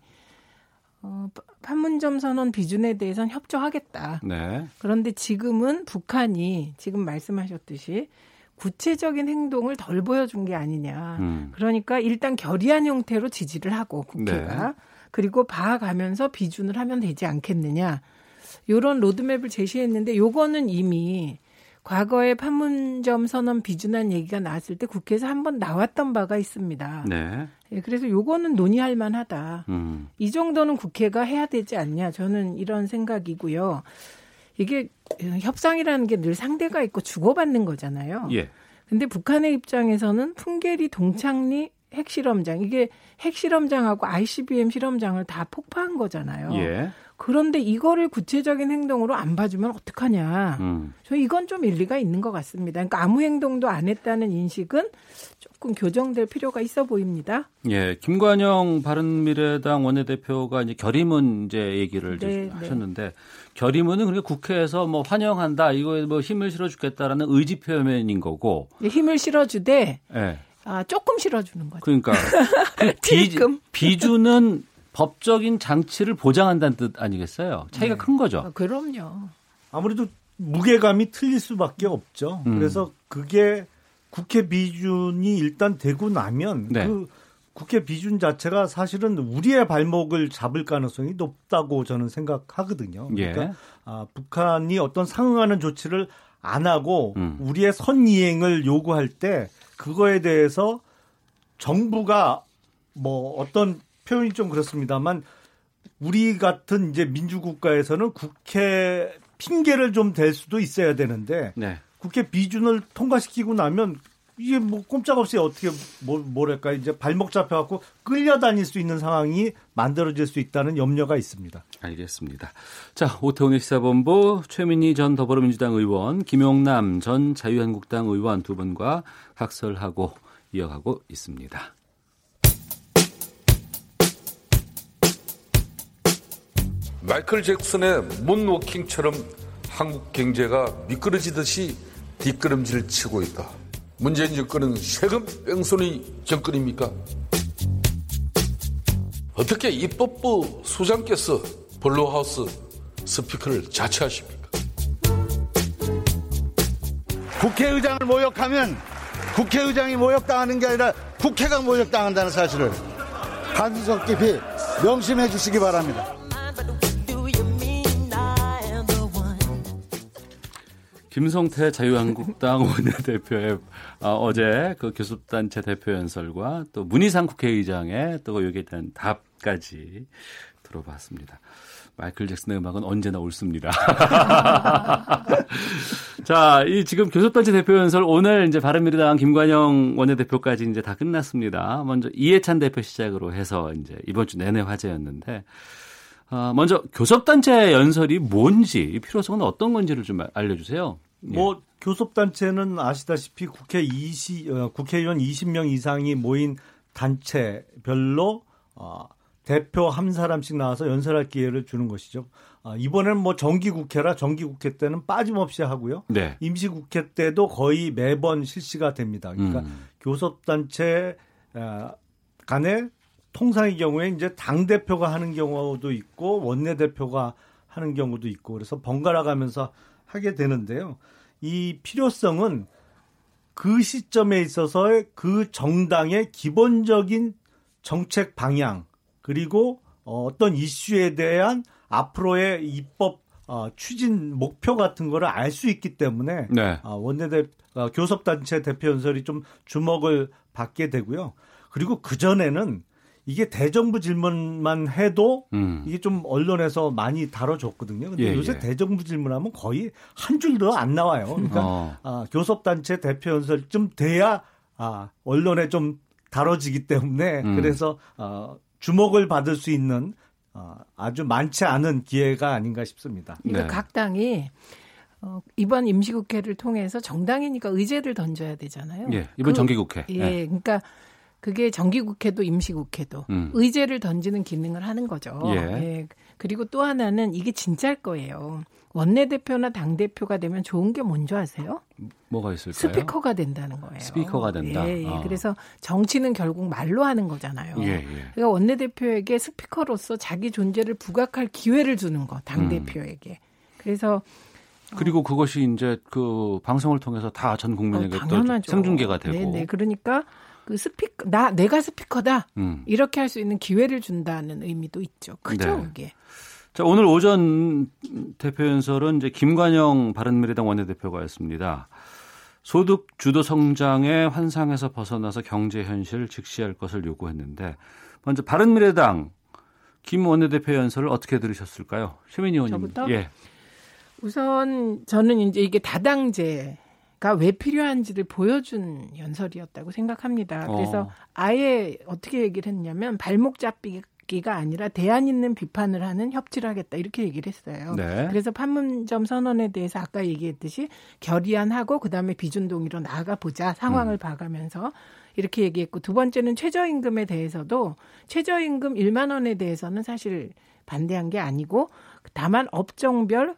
어, 판문점 선언 비준에 대해서는 협조하겠다. 네. 그런데 지금은 북한이 지금 말씀하셨듯이 구체적인 행동을 덜 보여준 게 아니냐. 음. 그러니까 일단 결의한 형태로 지지를 하고 국회가 네. 그리고 봐가면서 비준을 하면 되지 않겠느냐. 요런 로드맵을 제시했는데 요거는 이미 과거에 판문점 선언 비준한 얘기가 나왔을 때 국회에서 한 번 나왔던 바가 있습니다. 네. 예, 그래서 요거는 논의할 만하다. 음. 이 정도는 국회가 해야 되지 않냐. 저는 이런 생각이고요. 이게 협상이라는 게 늘 상대가 있고 주고받는 거잖아요. 예. 근데 북한의 입장에서는 풍계리 동창리 핵실험장 이게 핵실험장하고 ICBM 실험장을 다 폭파한 거잖아요. 예. 그런데 이거를 구체적인 행동으로 안 봐주면 어떡하냐. 음. 저 이건 좀 일리가 있는 것 같습니다. 그러니까 아무 행동도 안 했다는 인식은 조금 교정될 필요가 있어 보입니다. 예, 김관영 바른미래당 원내대표가 이제 결의문 이제 얘기를 네, 네. 하셨는데 결의문은 그렇게 국회에서 뭐 환영한다, 이거에 뭐 힘을 실어주겠다라는 의지 표현인 거고. 네, 힘을 실어주되. 예. 아, 조금 실어주는 거죠. 그러니까 <laughs> 그 비, 비주는 법적인 장치를 보장한다는 뜻 아니겠어요? 차이가 네. 큰 거죠. 아, 그럼요. 아무래도 무게감이 틀릴 수밖에 없죠. 음. 그래서 그게 국회 비준이 일단 되고 나면 네. 그 국회 비준 자체가 사실은 우리의 발목을 잡을 가능성이 높다고 저는 생각하거든요. 예. 그러니까 예. 아, 북한이 어떤 상응하는 조치를 안 하고 음. 우리의 선이행을 요구할 때 그거에 대해서 정부가 뭐 어떤 표현이 좀 그렇습니다만 우리 같은 이제 민주국가에서는 국회 핑계를 좀 댈 수도 있어야 되는데 네. 국회 비준을 통과시키고 나면 이게 뭐 꼼짝없이 어떻게 뭐 뭐랄까 이제 발목 잡혀갖고 끌려다닐 수 있는 상황이 만들어질 수 있다는 염려가 있습니다. 알겠습니다. 자 오태훈의 시사본부 최민희 전 더불어민주당 의원, 김용남 전 자유한국당 의원 두 분과 각설하고 이어가고 있습니다. 마이클 잭슨의 문워킹처럼 한국 경제가 미끄러지듯이 뒷걸음질 치고 있다. 문재인 정권은 세금 뺑소니 정권입니까? 어떻게 입법부 수장께서 Blue House 스피커를 자처하십니까? 국회의장을 모욕하면 국회의장이 모욕당하는 게 아니라 국회가 모욕당한다는 사실을 한석 깊이 명심해 주시기 바랍니다. 김성태 자유한국당 <laughs> 원내대표의 어, 제그 교섭단체 대표 연설과 또 문희상 국회의장의 또 여기에 대한 답까지 들어봤습니다. 마이클 잭슨의 음악은 언제나 옳습니다. <laughs> 자, 이 지금 교섭단체 대표 연설 오늘 이제 바른미래당 김관영 원내대표까지 이제 다 끝났습니다. 먼저 이해찬 대표 시작으로 해서 이제 이번 주 내내 화제였는데 어, 먼저 교섭단체 연설이 뭔지 필요성은 어떤 건지를 좀 알려주세요. 예. 뭐 교섭단체는 아시다시피 국회 20, 어, 국회의원 20명 이상이 모인 단체별로 어, 대표 한 사람씩 나와서 연설할 기회를 주는 것이죠. 아, 이번에는 뭐 정기국회라 정기국회 때는 빠짐없이 하고요. 네. 임시국회 때도 거의 매번 실시가 됩니다. 그러니까 음. 교섭단체 아, 간에 통상의 경우에 이제 당 대표가 하는 경우도 있고 원내 대표가 하는 경우도 있고 그래서 번갈아 가면서 하게 되는데요. 이 필요성은 그 시점에 있어서 그 정당의 기본적인 정책 방향 그리고 어떤 이슈에 대한 앞으로의 입법 어, 추진 목표 같은 거를 알 수 있기 때문에 네. 어, 원내대 어, 교섭단체 대표 연설이 좀 주목을 받게 되고요. 그리고 그 전에는 이게 대정부 질문만 해도 음. 이게 좀 언론에서 많이 다뤄졌거든요. 근데 예, 요새 예. 대정부 질문하면 거의 한 줄도 안 나와요. 그러니까 어. 아, 교섭단체 대표 연설쯤 돼야 아, 언론에 좀 다뤄지기 때문에 음. 그래서 어, 주목을 받을 수 있는 어, 아주 많지 않은 기회가 아닌가 싶습니다. 그러니까 네. 각 당이 어, 이번 임시국회를 통해서 정당이니까 의제를 던져야 되잖아요. 예, 이번 그, 정기국회. 예, 예, 그러니까 그게 정기국회도 임시국회도 음. 의제를 던지는 기능을 하는 거죠. 예. 예. 그리고 또 하나는 이게 진짜일 거예요. 원내대표나 당대표가 되면 좋은 게 뭔지 아세요? 뭐가 있을까요? 스피커가 된다는 거예요. 스피커가 된다. 예, 예. 아. 그래서 정치는 결국 말로 하는 거잖아요. 예, 예. 그러니까 원내대표에게 스피커로서 자기 존재를 부각할 기회를 주는 거, 당대표에게. 음. 그래서 그리고 그것이 이제 그 방송을 통해서 다 전 국민에게 어, 또 생중계가 되고. 네, 네. 그러니까 그 스피커 나 내가 스피커다 음. 이렇게 할 수 있는 기회를 준다는 의미도 있죠. 크죠, 네. 그게. 자, 오늘 오전 대표 연설은 이제 김관영 바른미래당 원내대표가였습니다. 소득 주도 성장의 환상에서 벗어나서 경제 현실을 직시할 것을 요구했는데 먼저 바른미래당 김 원내대표 연설을 어떻게 들으셨을까요? 최민희 의원님. 저부터? 예. 우선 저는 이제 이게 다당제 왜 필요한지를 보여준 연설이었다고 생각합니다. 그래서 어. 아예 어떻게 얘기를 했냐면 발목 잡기가 아니라 대안 있는 비판을 하는 협치를 하겠다 이렇게 얘기를 했어요. 네. 그래서 판문점 선언에 대해서 아까 얘기했듯이 결의안하고 그다음에 비준 동의로 나아가 보자 상황을 음. 봐가면서 이렇게 얘기했고 두 번째는 최저임금에 대해서도 최저임금 1만 원에 대해서는 사실 반대한 게 아니고 다만 업종별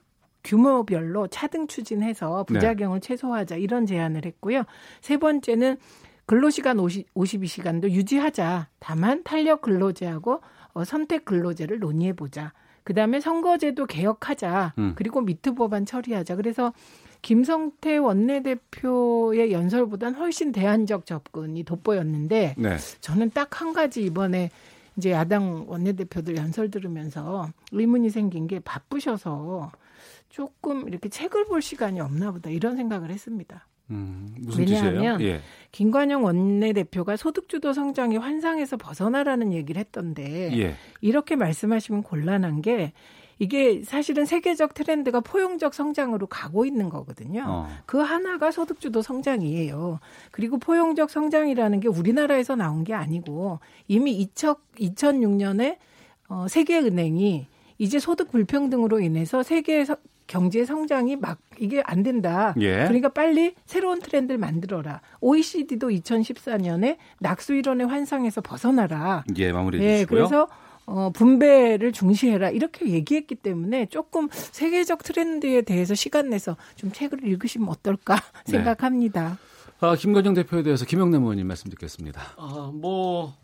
규모별로 차등 추진해서 부작용을 네. 최소화하자 이런 제안을 했고요. 세 번째는 근로시간 50, 52시간도 유지하자. 다만 탄력 근로제하고 어, 선택 근로제를 논의해 보자. 그 다음에 선거제도 개혁하자. 음. 그리고 미트 법안 처리하자. 그래서 김성태 원내대표의 연설보단 훨씬 대안적 접근이 돋보였는데 네. 저는 딱 한 가지 이번에 이제 야당 원내대표들 연설 들으면서 의문이 생긴 게 바쁘셔서 조금 이렇게 책을 볼 시간이 없나 보다 이런 생각을 했습니다. 음, 왜냐하면 예. 김관영 원내대표가 소득주도 성장의 환상에서 벗어나라는 얘기를 했던데 예. 이렇게 말씀하시면 곤란한 게 이게 사실은 세계적 트렌드가 포용적 성장으로 가고 있는 거거든요. 어. 그 하나가 소득주도 성장이에요. 그리고 포용적 성장이라는 게 우리나라에서 나온 게 아니고 이미 2000, 2006년에 어, 세계은행이 이제 소득 불평등으로 인해서 세계 경제 성장이 막 이게 안 된다. 예. 그러니까 빨리 새로운 트렌드를 만들어라. OECD도 2014년에 낙수 이론의 환상에서 벗어나라. 예, 마무리해 주시고요. 예, 그래서 어, 분배를 중시해라 이렇게 얘기했기 때문에 조금 세계적 트렌드에 대해서 시간 내서 좀 책을 읽으시면 어떨까 <laughs> 네. 생각합니다. 네. 아, 김건영 대표에 대해서 김영남 의원님 말씀 듣겠습니다. 아, 뭐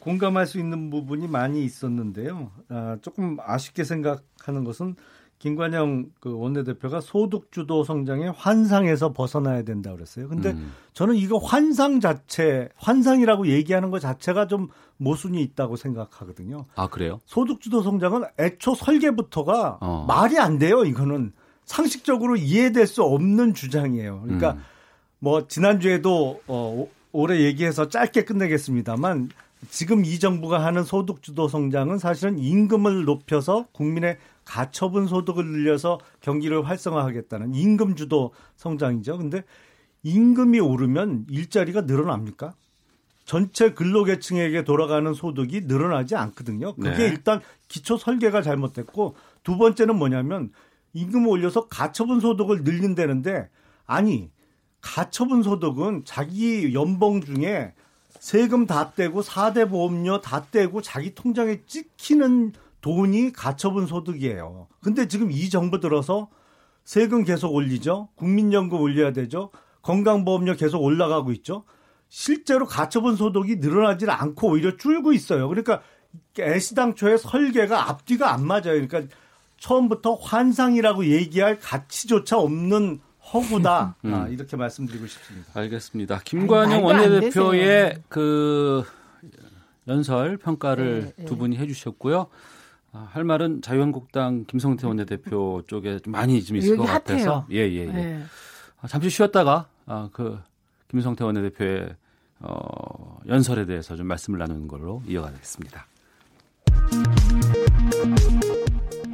공감할 수 있는 부분이 많이 있었는데요. 아, 조금 아쉽게 생각하는 것은 김관영 그 원내대표가 소득 주도 성장의 환상에서 벗어나야 된다 그랬어요. 근데 음. 저는 이거 환상 자체, 환상이라고 얘기하는 것 자체가 좀 모순이 있다고 생각하거든요. 아, 그래요? 소득 주도 성장은 애초 설계부터가 어. 말이 안 돼요. 이거는 상식적으로 이해될 수 없는 주장이에요. 그러니까 음. 뭐 지난주에도 어 올해 얘기해서 짧게 끝내겠습니다만 지금 이 정부가 하는 소득주도 성장은 사실은 임금을 높여서 국민의 가처분 소득을 늘려서 경기를 활성화하겠다는 임금 주도 성장이죠. 근데 임금이 오르면 일자리가 늘어납니까? 전체 근로계층에게 돌아가는 소득이 늘어나지 않거든요. 그게 네. 일단 기초 설계가 잘못됐고 두 번째는 뭐냐면 임금을 올려서 가처분 소득을 늘린다는데 아니 가처분 소득은 자기 연봉 중에 세금 다 떼고 4대 보험료 다 떼고 자기 통장에 찍히는 돈이 가처분 소득이에요. 근데 지금 이 정부 들어서 세금 계속 올리죠. 국민연금 올려야 되죠. 건강보험료 계속 올라가고 있죠. 실제로 가처분 소득이 늘어나질 않고 오히려 줄고 있어요. 그러니까 애시당초의 설계가 앞뒤가 안 맞아요. 그러니까 처음부터 환상이라고 얘기할 가치조차 없는 허구다. <laughs> 음. 아, 이렇게 말씀드리고 싶습니다. 알겠습니다. 김관영 원내대표의 그 연설 평가를 네, 네. 두 분이 해주셨고요. 아, 할 말은 자유한국당 김성태 원내대표 쪽에 좀 많이 좀 있을 것 같아서 예예 예, 예. 네. 아, 잠시 쉬었다가 아, 그 김성태 원내대표의 어, 연설에 대해서 좀 말씀을 나누는 걸로 이어가겠습니다.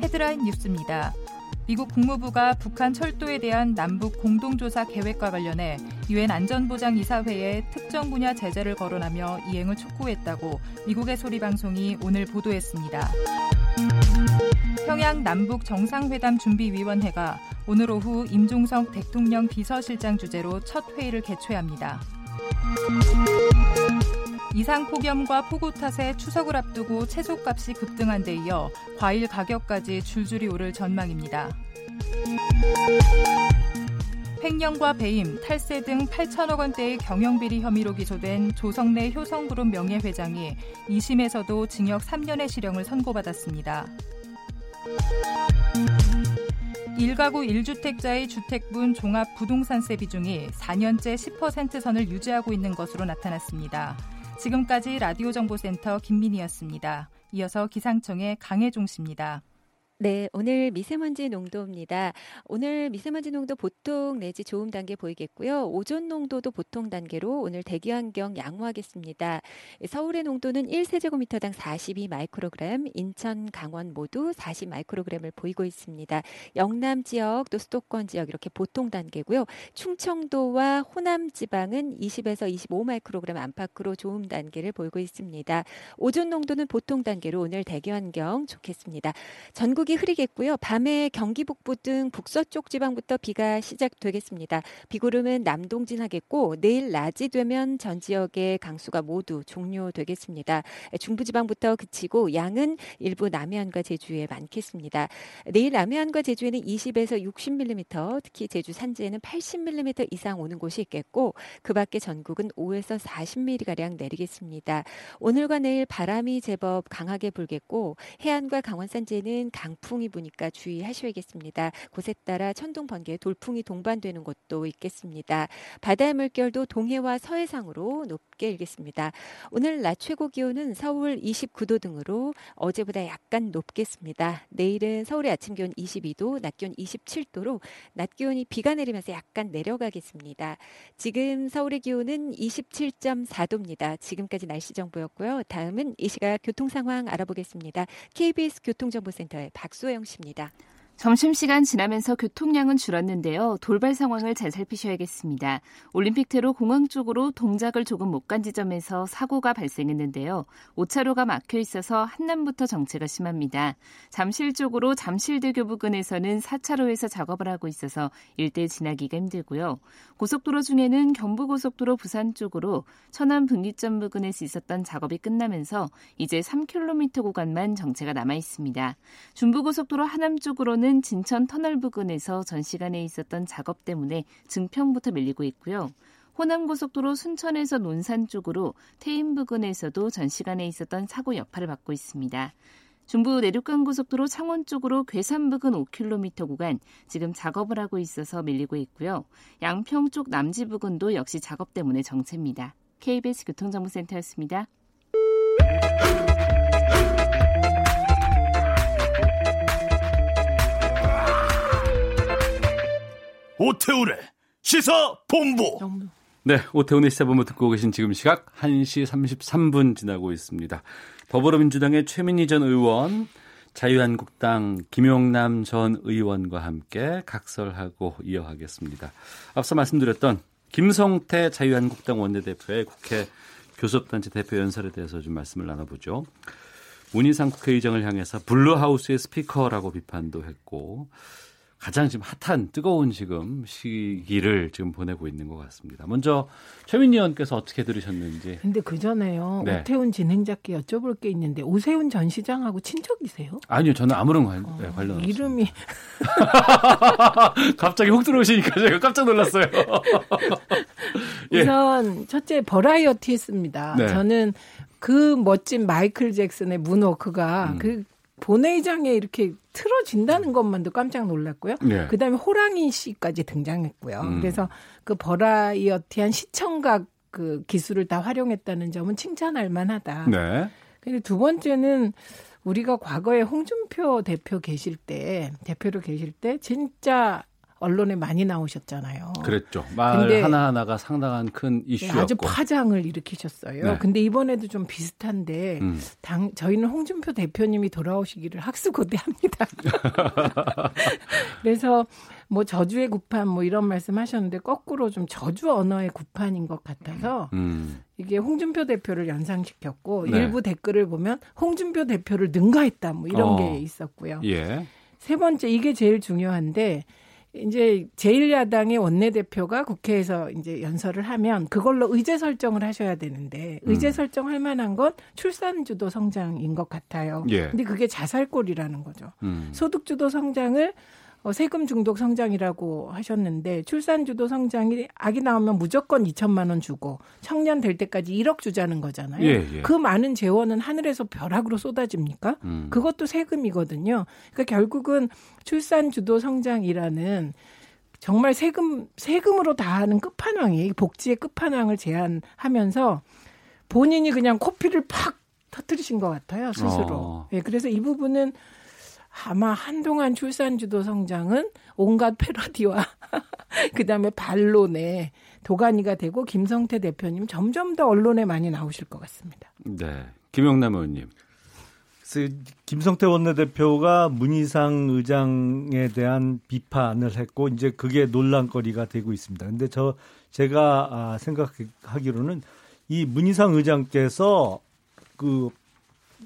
헤드라인 뉴스입니다. 미국 국무부가 북한 철도에 대한 남북 공동조사 계획과 관련해 유엔 안전보장이사회에 특정 분야 제재를 거론하며 이행을 촉구했다고 미국의 소리 방송이 오늘 보도했습니다. 평양 남북 정상회담 준비위원회가 오늘 오후 임종석 대통령 비서실장 주재로 첫 회의를 개최합니다. 이상 폭염과 폭우 탓에 추석을 앞두고 채소값이 급등한 데 이어 과일 가격까지 줄줄이 오를 전망입니다. 횡령과 배임, 탈세 등 8천억 원대의 경영비리 혐의로 기소된 조성래 효성그룹 명예회장이 2심에서도 징역 3년의 실형을 선고받았습니다. 1가구 1주택자의 주택분 종합 부동산세 비중이 4년째 10% 선을 유지하고 있는 것으로 나타났습니다. 지금까지 라디오 정보센터 김민희였습니다. 이어서 기상청의 강혜종 씨입니다. 네, 오늘 미세먼지 농도입니다. 오늘 미세먼지 농도 보통 내지 좋음 단계 보이겠고요. 오존 농도도 보통 단계로 오늘 대기 환경 양호하겠습니다. 서울의 농도는 1세제곱미터당 42 마이크로그램, 인천, 강원 모두 40 마이크로그램을 보이고 있습니다. 영남 지역 또 수도권 지역 이렇게 보통 단계고요. 충청도와 호남 지방은 20에서 25 마이크로그램 안팎으로 좋음 단계를 보이고 있습니다. 오존 농도는 보통 단계로 오늘 대기 환경 좋겠습니다. 전국 전국이 흐리겠고요. 밤에 경기 북부 등 북서쪽 지방부터 비가 시작되겠습니다. 비구름은 남동진하겠고 내일 낮이 되면 전 지역의 강수가 모두 종료되겠습니다. 중부지방부터 그치고 양은 일부 남해안과 제주에 많겠습니다. 내일 남해안과 제주에는 20에서 60mm, 특히 제주 산지에는 80mm 이상 오는 곳이 있겠고 그 밖에 전국은 5에서 40mm 가량 내리겠습니다. 오늘과 내일 바람이 제법 강하게 불겠고 해안과 강원 산지에는 강 강풍이 부니까 주의하셔야겠습니다. 곳에 따라 천둥 번개, 돌풍이 동반되는 곳도 있겠습니다. 바다의 물결도 동해와 서해상으로 높게 일겠습니다. 오늘 낮 최고 기온은 서울 29도 등으로 어제보다 약간 높겠습니다. 내일은 서울의 아침 기온 22도, 낮 기온 27도로 낮 기온이 비가 내리면서 약간 내려가겠습니다. 지금 서울의 기온은 27.4도입니다. 지금까지 날씨 정보였고요. 다음은 이 시각 교통 상황 알아보겠습니다. KBS 교통정보센터의 박 소영 씨입니다. 점심시간 지나면서 교통량은 줄었는데요. 돌발 상황을 잘 살피셔야겠습니다. 올림픽대로 공항 쪽으로 동작을 조금 못 간 지점에서 사고가 발생했는데요. 5차로가 막혀 있어서 한남부터 정체가 심합니다. 잠실 쪽으로 잠실대교 부근에서는 4차로에서 작업을 하고 있어서 일대 지나기가 힘들고요. 고속도로 중에는 경부고속도로 부산 쪽으로 천안 분기점 부근에서 있었던 작업이 끝나면서 이제 3km 구간만 정체가 남아 있습니다. 중부고속도로 하남 쪽으로는 진천 터널 부근에서 전 시간에 있었던 작업 때문에 증평부터 밀리고 있고요. 호남고속도로 순천에서 논산 쪽으로 태인 부근에서도 전 시간에 있었던 사고 여파를 받고 있습니다. 중부 내륙간 고속도로 창원 쪽으로 괴산 부근 5km 구간 지금 작업을 하고 있어서 밀리고 있고요. 양평 쪽 남지 부근도 역시 작업 때문에 정체입니다. KBS 교통정보센터였습니다. 오태우래 시사 본부. 네, 오태훈의 시사본부 듣고 계신 지금 시각 1시 33분 지나고 있습니다. 더불어민주당의 최민희 전 의원, 자유한국당 김용남 전 의원과 함께 각설하고 이어가겠습니다. 앞서 말씀드렸던 김성태 자유한국당 원내대표의 국회 교섭단체 대표 연설에 대해서 좀 말씀을 나눠보죠. 문희상 국회의장을 향해서 Blue House의 스피커라고 비판도 했고 가장 지금 핫한 뜨거운 지금 시기를 지금 보내고 있는 것 같습니다. 먼저 최민희 의원께서 어떻게 들으셨는지. 근데 그 전에요. 네. 오태훈 진행자께 여쭤볼 게 있는데 오세훈 전 시장하고 친척이세요? 아니요, 저는 아무런 관, 어, 네, 관련 없습니다. 이름이 <laughs> 갑자기 훅 들어오시니까 제가 깜짝 놀랐어요. <laughs> 예. 우선 첫째 버라이어티 했습니다. 네. 저는 그 멋진 마이클 잭슨의 문워크가 음. 그 본회의장에 이렇게 틀어진다는 것만도 깜짝 놀랐고요. 네. 그다음에 호랑이 씨까지 등장했고요. 음. 그래서 그 버라이어티한 시청각 그 기술을 다 활용했다는 점은 칭찬할 만하다. 네. 근데 두 번째는 우리가 과거에 홍준표 대표 계실 때 대표로 계실 때 진짜 언론에 많이 나오셨잖아요. 그랬죠. 말 하나 하나가 상당한 큰 네, 이슈였고. 아주 파장을 일으키셨어요. 네. 근데 이번에도 좀 비슷한데 음. 당 저희는 홍준표 대표님이 돌아오시기를 학수고대합니다. <laughs> 그래서 뭐 저주의 구판 뭐 이런 말씀하셨는데 거꾸로 좀 저주 언어의 구판인 것 같아서 음. 이게 홍준표 대표를 연상시켰고 네. 일부 댓글을 보면 홍준표 대표를 능가했다 뭐 이런 어. 게 있었고요. 예. 세 번째 이게 제일 중요한데 이제 제1야당의 원내대표가 국회에서 이제 연설을 하면 그걸로 의제 설정을 하셔야 되는데 의제 음. 설정할 만한 건 출산 주도 성장인 것 같아요. 예. 근데 그게 자살골이라는 거죠. 음. 소득 주도 성장을 어, 세금 중독 성장이라고 하셨는데 출산 주도 성장이 아기 나오면 무조건 2천만 원 주고 청년 될 때까지 1억 주자는 거잖아요. 예, 예. 그 많은 재원은 하늘에서 벼락으로 쏟아집니까? 음. 그것도 세금이거든요. 그러니까 결국은 출산 주도 성장이라는 정말 세금 세금으로 다 하는 끝판왕이 복지의 끝판왕을 제안하면서 본인이 그냥 코피를 팍 터뜨리신 것 같아요 스스로. 어. 예, 그래서 이 부분은 아마 한동안 출산주도 성장은 온갖 패러디와 <laughs> 그다음에 반론에 도가니가 되고 김성태 대표님 점점 더 언론에 많이 나오실 것 같습니다. 네. 김영남 의원님. 김성태 원내대표가 문희상 의장에 대한 비판을 했고 이제 그게 논란거리가 되고 있습니다. 근데 저 제가 아, 생각하기로는 이 문희상 의장께서 그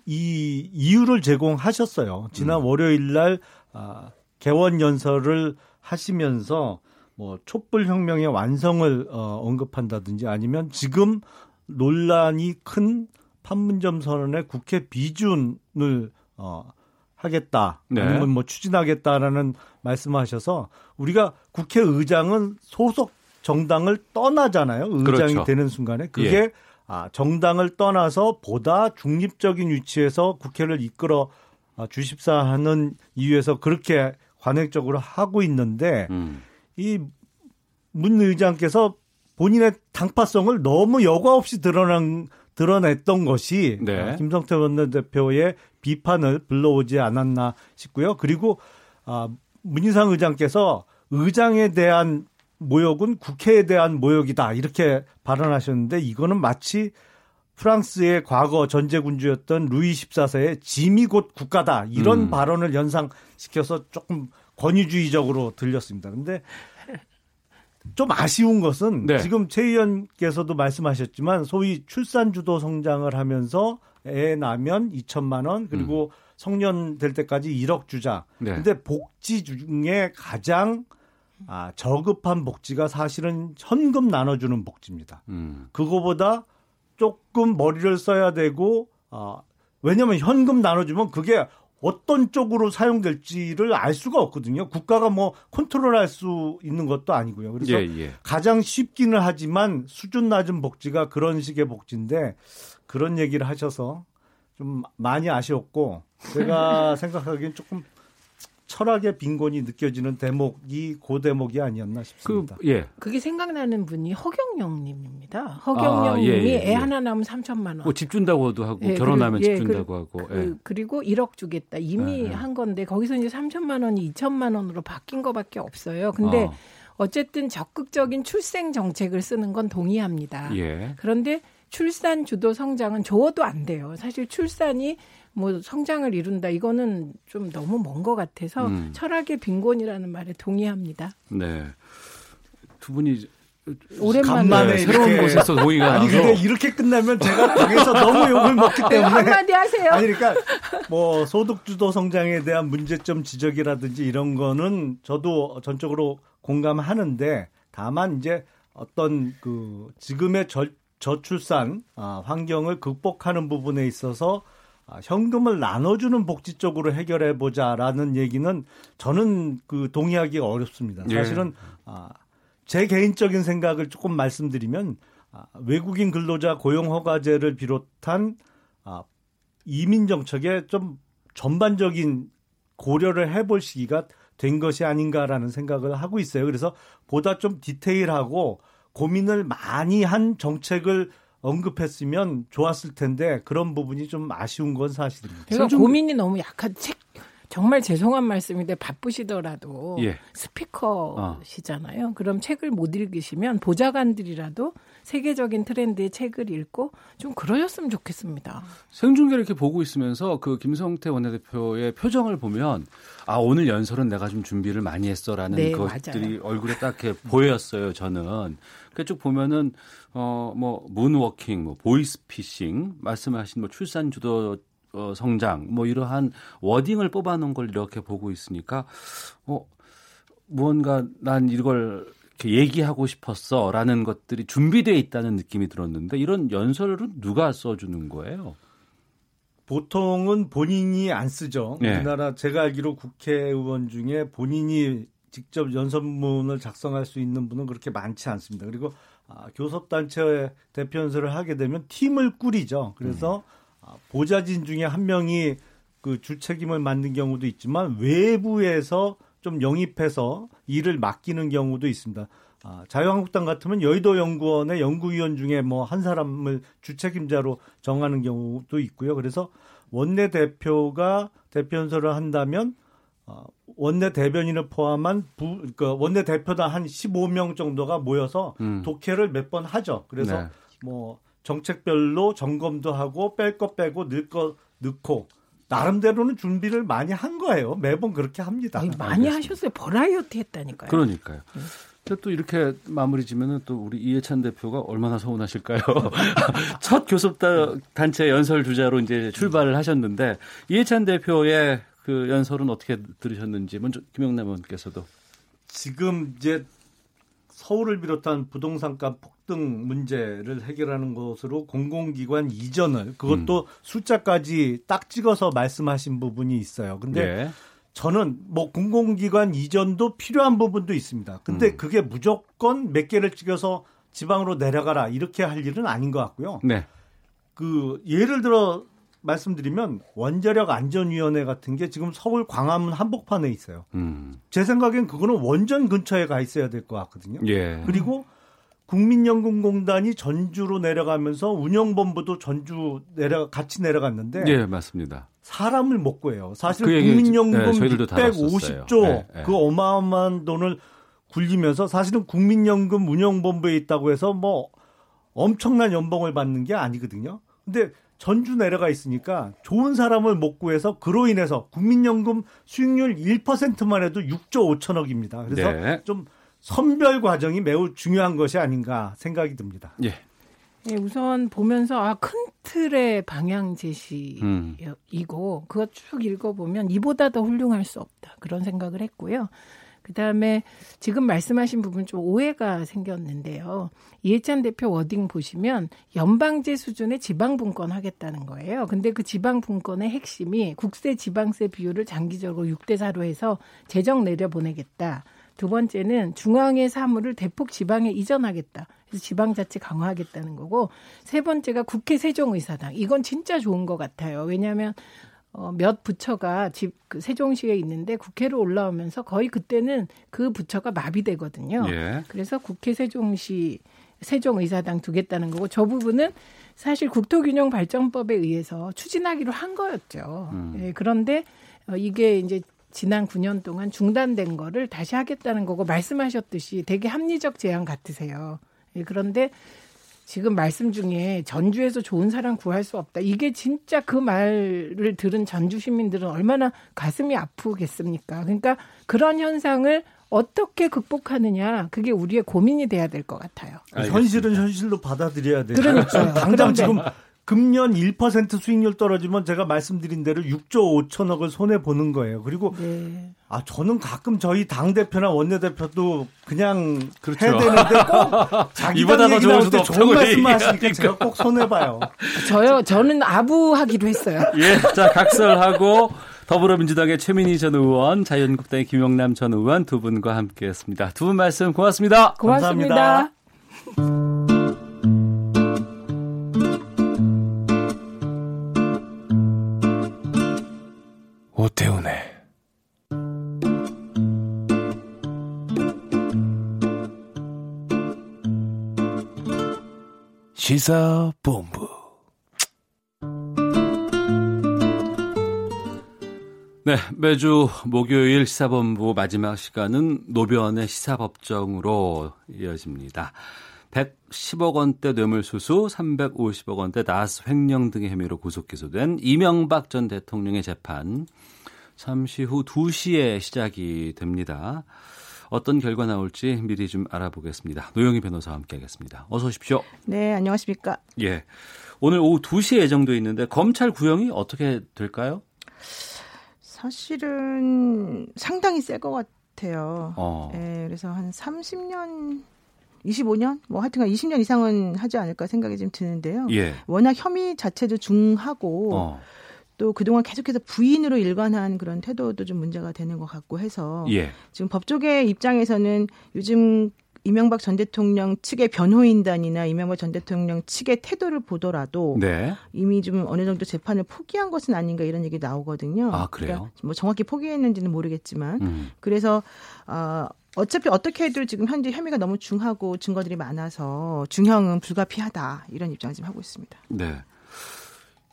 이 이유를 제공하셨어요. 지난 음. 월요일 날 아, 개원 연설을 하시면서 뭐 촛불 혁명의 완성을 어, 언급한다든지 아니면 지금 논란이 큰 판문점 선언의 국회 비준을 어, 하겠다. 네. 아니면 뭐 추진하겠다라는 말씀하셔서 우리가 국회의장은 소속 정당을 떠나잖아요. 의장이 그렇죠. 되는 순간에 그게 예. 아, 정당을 떠나서 보다 중립적인 위치에서 국회를 이끌어 아, 주십사 하는 이유에서 그렇게 관행적으로 하고 있는데 음. 이문 의장께서 본인의 당파성을 너무 여과 없이 드러난 드러냈던 것이 네. 아, 김성태 원내대표의 비판을 불러오지 않았나 싶고요. 그리고 아, 문희상 의장께서 의장에 대한 모욕은 국회에 대한 모욕이다 이렇게 발언하셨는데 이거는 마치 프랑스의 과거 전제군주였던 루이 14세의 짐이 곧 국가다 이런 음. 발언을 연상시켜서 조금 권위주의적으로 들렸습니다. 근데 좀 아쉬운 것은 네. 지금 최 의원께서도 말씀하셨지만 소위 출산 주도 성장을 하면서 애 낳으면 2천만 원 그리고 음. 성년 될 때까지 1억 주자. 네. 근데 복지 중에 가장 아, 저급한 복지가 사실은 현금 나눠주는 복지입니다. 음. 그거보다 조금 머리를 써야 되고, 아, 왜냐면 현금 나눠주면 그게 어떤 쪽으로 사용될지를 알 수가 없거든요. 국가가 뭐 컨트롤할 수 있는 것도 아니고요. 그래서 예, 예. 가장 쉽기는 하지만 수준 낮은 복지가 그런 식의 복지인데 그런 얘기를 하셔서 좀 많이 아쉬웠고 제가 <laughs> 생각하기엔 조금 철학의 빈곤이 느껴지는 대목이 고 대목이 아니었나 싶습니다. 그, 예. 그게 생각나는 분이 허경영님입니다. 허경영님이 아, 예, 예, 애 예. 하나 낳으면 3천만 원. 뭐집 준다고도 하고 예, 결혼하면 집 예, 준다고 하고. 그, 그리고 1억 주겠다. 이미 한 건데 거기서 이제 3천만 원이 2천만 원으로 바뀐 거밖에 없어요. 근데 어. 어쨌든 적극적인 출생 정책을 쓰는 건 동의합니다. 그런데 출산 주도 성장은 줘도 안 돼요. 사실 출산이 뭐 성장을 이룬다 이거는 좀 너무 먼 것 같아서 음. 철학의 빈곤이라는 말에 동의합니다. 네. 두 분이 오랜만에 새로운 곳에서 동의가 아니 근데 이렇게 끝나면 제가 방에서 너무 욕을 먹기 네, 때문에 한마디 하세요. 아니 그러니까 뭐 소득 주도 성장에 대한 문제점 지적이라든지 이런 거는 저도 전적으로 공감하는데 다만 이제 어떤 그 지금의 절, 저출산 아, 환경을 극복하는 부분에 있어서 아, 현금을 나눠주는 복지 쪽으로 해결해 보자라는 얘기는 저는 그 동의하기가 어렵습니다. 예. 사실은 아, 제 개인적인 생각을 조금 말씀드리면 아, 외국인 근로자 고용 허가제를 비롯한 아, 이민 정책에 좀 전반적인 고려를 해볼 시기가 된 것이 아닌가라는 생각을 하고 있어요. 그래서 보다 좀 디테일하고 고민을 많이 한 정책을 언급했으면 좋았을 텐데 그런 부분이 좀 아쉬운 건 사실입니다. 제가 고민이 너무 약한 책 정말 죄송한 말씀인데 바쁘시더라도 예. 스피커시잖아요. 어. 그럼 책을 못 읽으시면 보좌관들이라도 세계적인 트렌드의 책을 읽고 좀 그러셨으면 좋겠습니다. 생중계 이렇게 보고 있으면서 그 김성태 원내대표의 표정을 보면 아 오늘 연설은 내가 좀 준비를 많이 했어라는 네, 것들이 맞아요. 얼굴에 딱 이렇게 보였어요. 저는 그쭉 보면은 어뭐 문워킹, 뭐 보이스피싱 말씀하신 뭐 출산 주도 어, 성장 뭐 이러한 워딩을 뽑아놓은 걸 이렇게 보고 있으니까 어 무언가 난 이걸 얘기하고 싶었어라는 것들이 준비되어 있다는 느낌이 들었는데 이런 연설은 누가 써주는 거예요? 보통은 본인이 안 쓰죠. 네. 우리나라 제가 알기로 국회의원 중에 본인이 직접 연설문을 작성할 수 있는 분은 그렇게 많지 않습니다. 그리고 아, 교섭단체 대표 연설을 하게 되면 팀을 꾸리죠. 그래서 음. 보좌진 중에 한 명이 그 주책임을 맡는 경우도 있지만 외부에서 좀 영입해서 일을 맡기는 경우도 있습니다. 아, 자유한국당 같으면 여의도 연구원의 연구위원 중에 뭐 한 사람을 주책임자로 정하는 경우도 있고요. 그래서 원내 대표가 대표연설을 한다면 어, 원내 대변인을 포함한 부, 그 원내 대표단 한 15명 정도가 모여서 음. 독해를 몇 번 하죠. 그래서 네. 뭐 정책별로 점검도 하고 뺄거 빼고 넣을 거 넣고 나름대로는 준비를 많이 한 거예요. 매번 그렇게 합니다. 아니, 많이 알겠습니다. 하셨어요. 버라이어티 했다니까요. 그러니까요. 네. 또 이렇게 마무리 지면은 또 우리 이해찬 대표가 얼마나 서운하실까요? <laughs> 첫 교섭단체 연설 주자로 이제 출발을 하셨는데 이해찬 대표의 그 연설은 어떻게 들으셨는지 먼저 김영남 의원께서도 지금 이제 서울을 비롯한 부동산값 폭 등 문제를 해결하는 것으로 공공기관 이전을 그것도 음. 숫자까지 딱 찍어서 말씀하신 부분이 있어요. 근데 예. 저는 뭐 공공기관 이전도 필요한 부분도 있습니다. 근데 음. 그게 무조건 몇 개를 찍어서 지방으로 내려가라 이렇게 할 일은 아닌 것 같고요. 네. 그 예를 들어 말씀드리면 원자력 안전위원회 같은 게 지금 서울 광화문 한복판에 있어요. 음. 제 생각엔 그거는 원전 근처에 가 있어야 될 것 같거든요. 예. 그리고 국민연금공단이 전주로 내려가면서 운영본부도 전주 내려 같이 내려갔는데 예, 맞습니다. 사람을 못 구해요. 사실 그 국민연금 네, 650조 네, 네. 그 어마어마한 돈을 굴리면서 사실은 국민연금 운영본부에 있다고 해서 뭐 엄청난 연봉을 받는 게 아니거든요. 근데 전주 내려가 있으니까 좋은 사람을 못 구해서 그로 인해서 국민연금 수익률 1%만 해도 6조 5천억입니다. 그래서 네. 좀 선별 과정이 매우 중요한 것이 아닌가 생각이 듭니다. 예. 네, 우선 보면서 아, 큰 틀의 방향 제시이고 음. 그거 쭉 읽어보면 이보다 더 훌륭할 수 없다 그런 생각을 했고요. 그다음에 지금 말씀하신 부분 좀 오해가 생겼는데요. 이해찬 대표 워딩 보시면 연방제 수준의 지방 분권 하겠다는 거예요. 근데 그 지방 분권의 핵심이 국세 지방세 비율을 장기적으로 6대 4로 해서 재정 내려 보내겠다. 두 번째는 중앙의 사물을 대폭 지방에 이전하겠다. 그래서 지방자치 강화하겠다는 거고 세 번째가 국회 세종의사당. 이건 진짜 좋은 것 같아요. 왜냐하면 어, 몇 부처가 집, 그 세종시에 있는데 국회로 올라오면서 거의 그때는 그 부처가 마비되거든요. 예. 그래서 국회 세종시 세종의사당 두겠다는 거고 저 부분은 사실 국토균형 발전법에 의해서 추진하기로 한 거였죠. 음. 예, 그런데 어, 이게 이제 지난 9년 동안 중단된 거를 다시 하겠다는 거고 말씀하셨듯이 되게 합리적 제안 같으세요. 예, 그런데 지금 말씀 중에 전주에서 좋은 사람 구할 수 없다. 이게 진짜 그 말을 들은 전주 시민들은 얼마나 가슴이 아프겠습니까? 그러니까 그런 현상을 어떻게 극복하느냐 그게 우리의 고민이 돼야 될 것 같아요. 알겠습니다. 현실은 현실로 받아들여야 돼요. 그러니까 당장 지금 금년 1% 수익률 떨어지면 제가 말씀드린 대로 6조 5천억을 손해 보는 거예요. 그리고 네. 아 저는 가끔 저희 당 대표나 원내 대표도 그냥 그렇죠. 해야 되는데 꼭 <laughs> 자기 당 얘기 나올 때 좋은 말씀만 하시니까 제가 꼭 손해 봐요. 저요 저는 아부하기로 했어요. <laughs> 예, 자 각설하고 더불어민주당의 최민희 전 의원, 자유한국당의 김영남 전 의원 두 분과 함께했습니다. 두 분 말씀 고맙습니다. 고맙습니다. 감사합니다. 오태훈의 시사본부 네, 매주 목요일 시사본부 마지막 시간은 노변의 시사법정으로 이어집니다. 110억 원대 뇌물수수, 350억 원대 나스 횡령 등의 혐의로 구속 기소된 이명박 전 대통령의 재판 잠시 후 2시에 시작이 됩니다. 어떤 결과 나올지 미리 좀 알아보겠습니다. 노영희 변호사와 함께하겠습니다. 어서 오십시오. 네, 안녕하십니까? 예. 오늘 오후 2시에 예정돼 있는데 검찰 구형이 어떻게 될까요? 사실은 상당히 셀 것 같아요. 어. 예, 그래서 한 30년 25년 뭐 하여튼간 20년 이상은 하지 않을까 생각이 좀 드는데요. 예. 워낙 혐의 자체도 중하고 어. 또 그동안 계속해서 부인으로 일관한 그런 태도도 좀 문제가 되는 것 같고 해서 예. 지금 법조계 입장에서는 요즘 이명박 전 대통령 측의 변호인단이나 이명박 전 대통령 측의 태도를 보더라도 네. 이미 좀 어느 정도 재판을 포기한 것은 아닌가 이런 얘기 나오거든요. 아 그래요? 그러니까 뭐 정확히 포기했는지는 모르겠지만 음. 그래서 어, 어차피 어떻게 해도 지금 현재 혐의가 너무 중하고 증거들이 많아서 중형은 불가피하다 이런 입장을 지금 하고 있습니다. 네.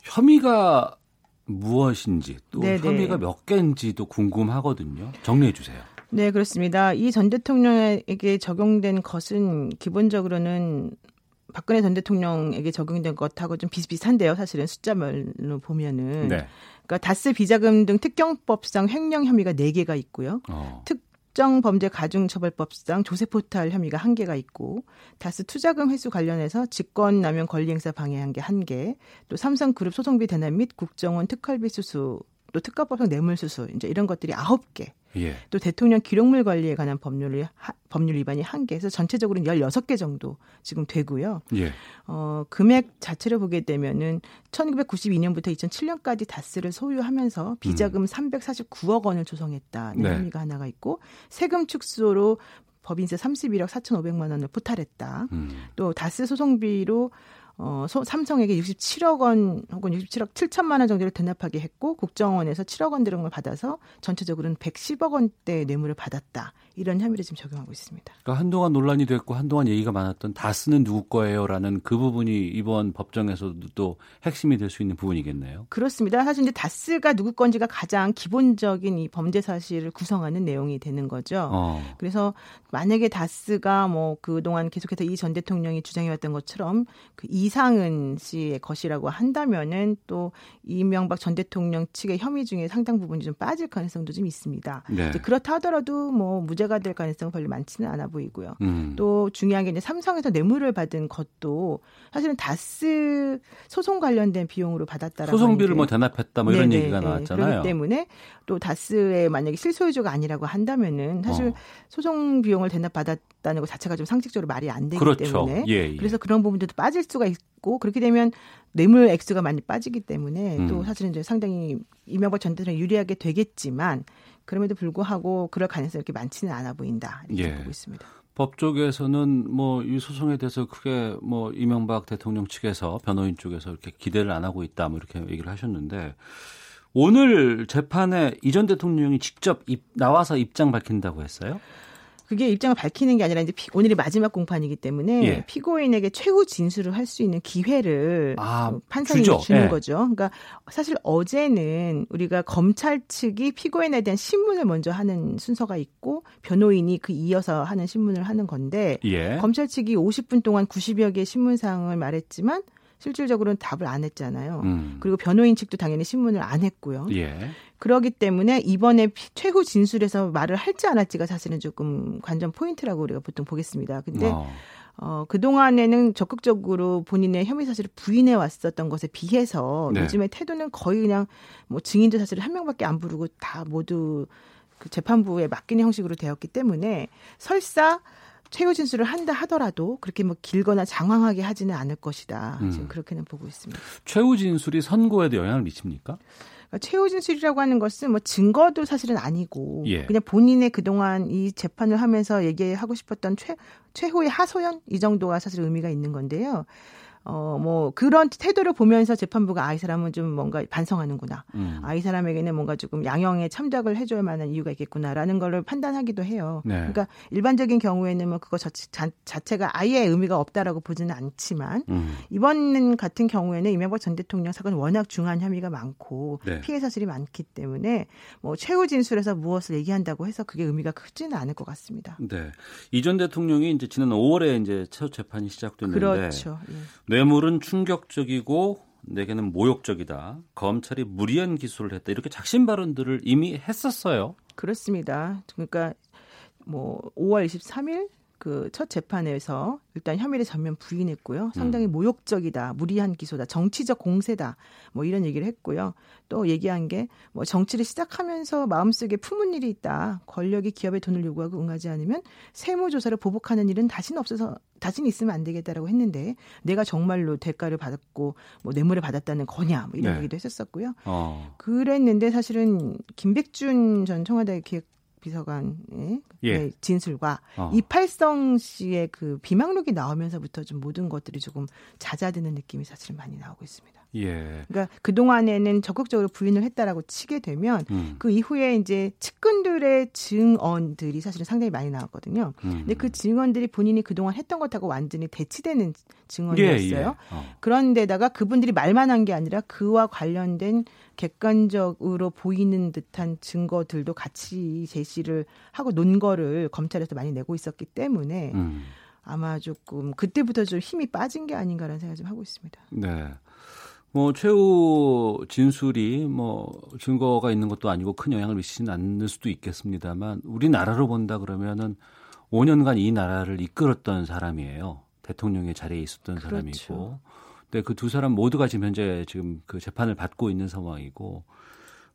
혐의가 무엇인지 또 네네. 혐의가 몇 개인지도 궁금하거든요. 정리해 주세요. 네, 그렇습니다. 이 전 대통령에게 적용된 것은 기본적으로는 박근혜 전 대통령에게 적용된 것하고 좀 비슷비슷한데요. 사실은 숫자별로 보면은. 네. 그러니까 다스 비자금 등 특경법상 횡령 혐의가 4개가 있고요. 어. 특 특정범죄 가중처벌법상 조세포탈 혐의가 한 개가 있고 다스 투자금 회수 관련해서 직권남용 권리행사 방해한 게한 개, 또 삼성그룹 소송비 대납 및 국정원 특활비 수수, 또 특가법상 뇌물수수 이제 이런 것들이 아홉 개. 예. 또 대통령 기록물 관리에 관한 법률이 하, 법률 위반이 한 개에서 전체적으로는 16개 정도 지금 되고요. 예. 어, 금액 자체를 보게 되면은 1992년부터 2007년까지 다스를 소유하면서 비자금 음. 349억 원을 조성했다는 네. 혐의가 하나가 있고 세금 축소로 법인세 31억 4,500만 원을 포탈했다. 음. 또 다스 소송비로 어, 소, 삼성에게 67억 원 혹은 67억 7천만 원 정도를 대납하게 했고 국정원에서 7억 원 들은 걸 받아서 전체적으로는 110억 원대 뇌물을 받았다. 이런 혐의를 지금 적용하고 있습니다. 그러니까 한동안 논란이 됐고 한동안 얘기가 많았던 다스는 누구 거예요라는 그 부분이 이번 법정에서도 또 핵심이 될 수 있는 부분이겠네요. 그렇습니다. 사실 이제 다스가 누구 건지가 가장 기본적인 이 범죄 사실을 구성하는 내용이 되는 거죠. 어. 그래서 만약에 다스가 뭐 그동안 계속해서 이 전 대통령이 주장해왔던 것처럼 그 이상은 씨의 것이라고 한다면은 또 이명박 전 대통령 측의 혐의 중에 상당 부분이 좀 빠질 가능성도 좀 있습니다. 네. 그렇다 하더라도 뭐 무죄 가 될 가능성은 별로 많지는 않아 보이고요. 음. 또 중요한 게 이제 삼성에서 뇌물을 받은 것도 사실은 다스 소송 관련된 비용으로 받았다라고 소송비를 뭐 대납했다 뭐 이런 네네, 얘기가 나왔잖아요. 그렇기 때문에 또 다스의 만약에 실소유주가 아니라고 한다면은 사실 어. 소송 비용을 대납받았다는 것 자체가 좀 상식적으로 말이 안 되기 그렇죠. 때문에 예, 예. 그래서 그런 부분들도 빠질 수가 있고 그렇게 되면 뇌물 액수가 많이 빠지기 때문에 음. 또 사실은 이제 상당히 이명박 전 대통령 유리하게 되겠지만 그럼에도 불구하고 그럴 가능성이 이렇게 많지는 않아 보인다 이렇게 예. 보고 있습니다. 법 쪽에서는 뭐 이 소송에 대해서 크게 뭐 이명박 대통령 측에서 변호인 쪽에서 이렇게 기대를 안 하고 있다 뭐 이렇게 얘기를 하셨는데 오늘 재판에 이전 대통령이 직접 입, 나와서 입장 밝힌다고 했어요? 그게 입장을 밝히는 게 아니라 이제 피, 오늘이 마지막 공판이기 때문에 예. 피고인에게 최후 진술을 할 수 있는 기회를 아, 그 판사님이 주죠. 주는 예. 거죠. 그러니까 사실 어제는 우리가 검찰 측이 피고인에 대한 신문을 먼저 하는 순서가 있고 변호인이 그 이어서 하는 신문을 하는 건데 예. 검찰 측이 50분 동안 90여 개의 신문 사항을 말했지만 실질적으로는 답을 안 했잖아요. 음. 그리고 변호인 측도 당연히 신문을 안 했고요. 예. 그러기 때문에 이번에 최후 진술에서 말을 할지 안 할지가 사실은 조금 관전 포인트라고 우리가 보통 보겠습니다. 근데 어. 어, 그동안에는 적극적으로 본인의 혐의 사실을 부인해 왔었던 것에 비해서 네. 요즘에 태도는 거의 그냥 뭐 증인도 사실 한 명밖에 안 부르고 다 모두 그 재판부에 맡기는 형식으로 되었기 때문에 설사 최후 진술을 한다 하더라도 그렇게 뭐 길거나 장황하게 하지는 않을 것이다. 음. 지금 그렇게는 보고 있습니다. 최후 진술이 선고에도 영향을 미칩니까? 그러니까 최후 진술이라고 하는 것은 뭐 증거도 사실은 아니고 예. 그냥 본인의 그동안 이 재판을 하면서 얘기하고 싶었던 최 최후의 하소연 이 정도가 사실 의미가 있는 건데요. 어, 뭐, 그런 태도를 보면서 재판부가 아, 이 사람은 좀 뭔가 반성하는구나. 음. 아, 이 사람에게는 뭔가 조금 양형에 참작을 해줘야 만한 이유가 있겠구나라는 거를 판단하기도 해요. 네. 그러니까 일반적인 경우에는 뭐 그거 자, 자 체가 아예 의미가 없다라고 보지는 않지만 음. 이번 같은 경우에는 이명박 전 대통령 사건은 워낙 중한 혐의가 많고 네. 피해 사실이 많기 때문에 뭐 최후 진술에서 무엇을 얘기한다고 해서 그게 의미가 크지는 않을 것 같습니다. 네. 이 전 대통령이 이제 지난 5월에 이제 첫 재판이 시작됐는데 그렇죠. 예. 뇌물은 충격적이고 내게는 모욕적이다. 검찰이 무리한 기소를 했다. 이렇게 작심 발언들을 이미 했었어요. 그렇습니다. 그러니까 뭐 5월 23일 그 첫 재판에서 일단 혐의를 전면 부인했고요. 상당히 음. 모욕적이다, 무리한 기소다, 정치적 공세다, 뭐 이런 얘기를 했고요. 또 얘기한 게 뭐 정치를 시작하면서 마음속에 품은 일이 있다. 권력이 기업의 돈을 요구하고 응하지 않으면 세무조사를 보복하는 일은 다시는 없어서 다시는 있으면 안 되겠다라고 했는데 내가 정말로 대가를 받았고 뭐 뇌물을 받았다는 거냐 뭐 이런 네. 얘기도 했었었고요. 어. 그랬는데 사실은 김백준 전 청와대 기획 비서관의 예. 네, 진술과 어. 이팔성 씨의 그 비망록이 나오면서부터 좀 모든 것들이 조금 잦아드는 느낌이 사실 많이 나오고 있습니다. 예. 그러니까 그 동안에는 적극적으로 부인을 했다라고 치게 되면 음. 그 이후에 이제 측근들의 증언들이 사실은 상당히 많이 나왔거든요. 음. 근데 그 증언들이 본인이 그동안 했던 것하고 완전히 대치되는 증언이었어요. 예, 예. 어. 그런데다가 그분들이 말만 한 게 아니라 그와 관련된 객관적으로 보이는 듯한 증거들도 같이 제시를 하고 논 거를 검찰에서 많이 내고 있었기 때문에 음. 아마 조금 그때부터 좀 힘이 빠진 게 아닌가라는 생각을 좀 하고 있습니다. 네. 뭐 최후 진술이 뭐 증거가 있는 것도 아니고 큰 영향을 미치지는 않을 수도 있겠습니다만 우리나라로 본다 그러면은 5년간 이 나라를 이끌었던 사람이에요. 대통령의 자리에 있었던 그렇죠. 사람이고 네, 그두 사람 모두가 지금 현재 지금 그 재판을 받고 있는 상황이고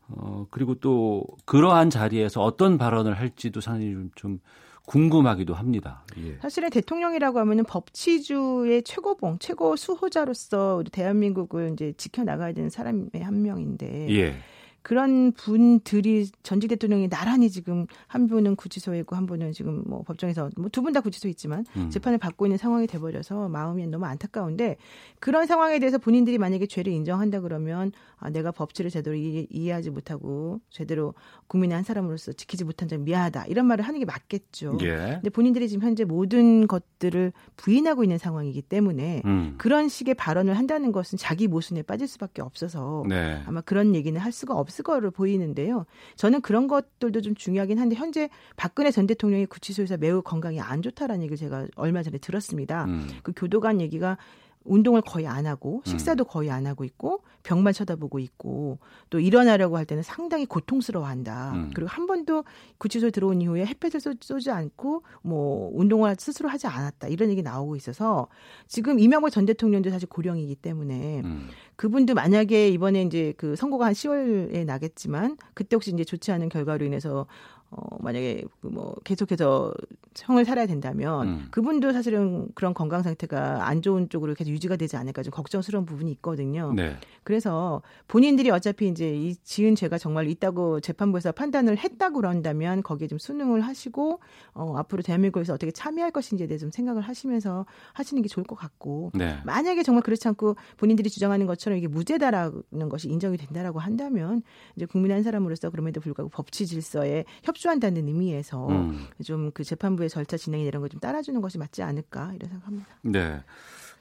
어 그리고 또 그러한 자리에서 어떤 발언을 할지도 상당히 좀, 좀 궁금하기도 합니다. 예. 사실은 대통령이라고 하면은 법치주의 최고봉, 최고 수호자로서 우리 대한민국을 이제 지켜나가야 되는 사람의 한 명인데. 예. 그런 분들이 전직 대통령이 나란히 지금 한 분은 구치소에 있고 한 분은 지금 뭐 법정에서 뭐 두 분 다 구치소에 있지만 음. 재판을 받고 있는 상황이 돼버려서 마음이 너무 안타까운데 그런 상황에 대해서 본인들이 만약에 죄를 인정한다 그러면 아, 내가 법치를 제대로 이해, 이해하지 못하고 제대로 국민의 한 사람으로서 지키지 못한 점 미안하다 이런 말을 하는 게 맞겠죠. 예. 근데 본인들이 지금 현재 모든 것들을 부인하고 있는 상황이기 때문에 음. 그런 식의 발언을 한다는 것은 자기 모순에 빠질 수밖에 없어서 네. 아마 그런 얘기는 할 수가 없을 거로 보이는데요. 저는 그런 것들도 좀 중요하긴 한데 현재 박근혜 전 대통령이 구치소에서 매우 건강이 안 좋다라는 얘기를 제가 얼마 전에 들었습니다. 음. 그 교도관 얘기가 운동을 거의 안 하고 식사도 음. 거의 안 하고 있고 벽만 쳐다보고 있고 또 일어나려고 할 때는 상당히 고통스러워한다. 음. 그리고 한 번도 구치소에 들어온 이후에 햇볕을 쏘지 않고 뭐 운동을 스스로 하지 않았다. 이런 얘기 나오고 있어서 지금 이명박 전 대통령도 사실 고령이기 때문에 음. 그분도 만약에 이번에 이제 그 선거가 한 10월에 나겠지만 그때 혹시 이제 좋지 않은 결과로 인해서 어, 만약에 그뭐 계속해서 형을 살아야 된다면 음. 그분도 사실은 그런 건강 상태가 안 좋은 쪽으로 계속 유지가 되지 않을까 좀 걱정스러운 부분이 있거든요. 네. 그래서 본인들이 어차피 이제 이 지은 죄가 정말 있다고 재판부에서 판단을 했다고 그런다면 거기에 좀 순응을 하시고 어, 앞으로 대한민국에서 어떻게 참여할 것인지에 대해 좀 생각을 하시면서 하시는 게 좋을 것 같고 네. 만약에 정말 그렇지 않고 본인들이 주장하는 것처럼 이게 무죄다라는 것이 인정이 된다라고 한다면 이제 국민 한 사람으로서 그럼에도 불구하고 법치 질서에 협 협조한다는 의미에서 음. 좀그 재판부의 절차 진행이 이런 걸 좀 따라주는 것이 맞지 않을까 이런 생각합니다. 네.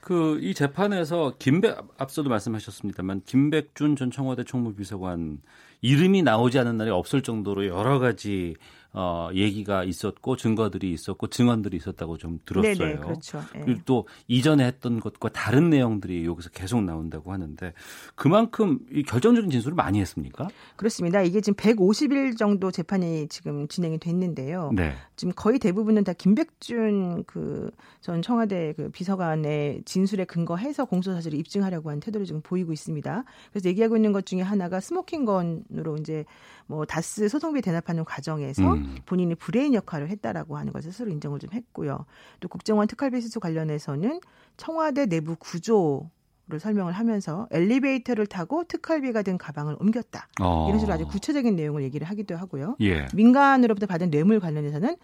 그 이 재판에서 김백 앞서도 말씀하셨습니다만 김백준 전 청와대 총무비서관 이름이 나오지 않은 날이 없을 정도로 여러 가지 어, 얘기가 있었고 증거들이 있었고 증언들이 있었다고 좀 들었어요. 네네, 그렇죠. 네. 그리고 또 이전에 했던 것과 다른 내용들이 여기서 계속 나온다고 하는데 그만큼 이 결정적인 진술을 많이 했습니까? 그렇습니다. 이게 지금 150일 정도 재판이 지금 진행이 됐는데요. 네. 지금 거의 대부분은 다 김백준 그 전 청와대 그 비서관의 진술에 근거해서 공소 사실을 입증하려고 하는 태도를 지금 보이고 있습니다. 그래서 얘기하고 있는 것 중에 하나가 smoking gun으로 이제 뭐 다스 소송비 대납하는 과정에서 음. 본인이 브레인 역할을 했다라고 하는 것을 스스로 인정을 좀 했고요. 또 국정원 특활비 수수 관련해서는 청와대 내부 구조 를 설명을 하면서 엘리베이터를 타고 특활비가 든 가방을 옮겼다. 어. 이런 식으로 아주 구체적인 내용을 얘기를 하기도 하고요. 예. 민간으로부터 받은 뇌물 관련해서는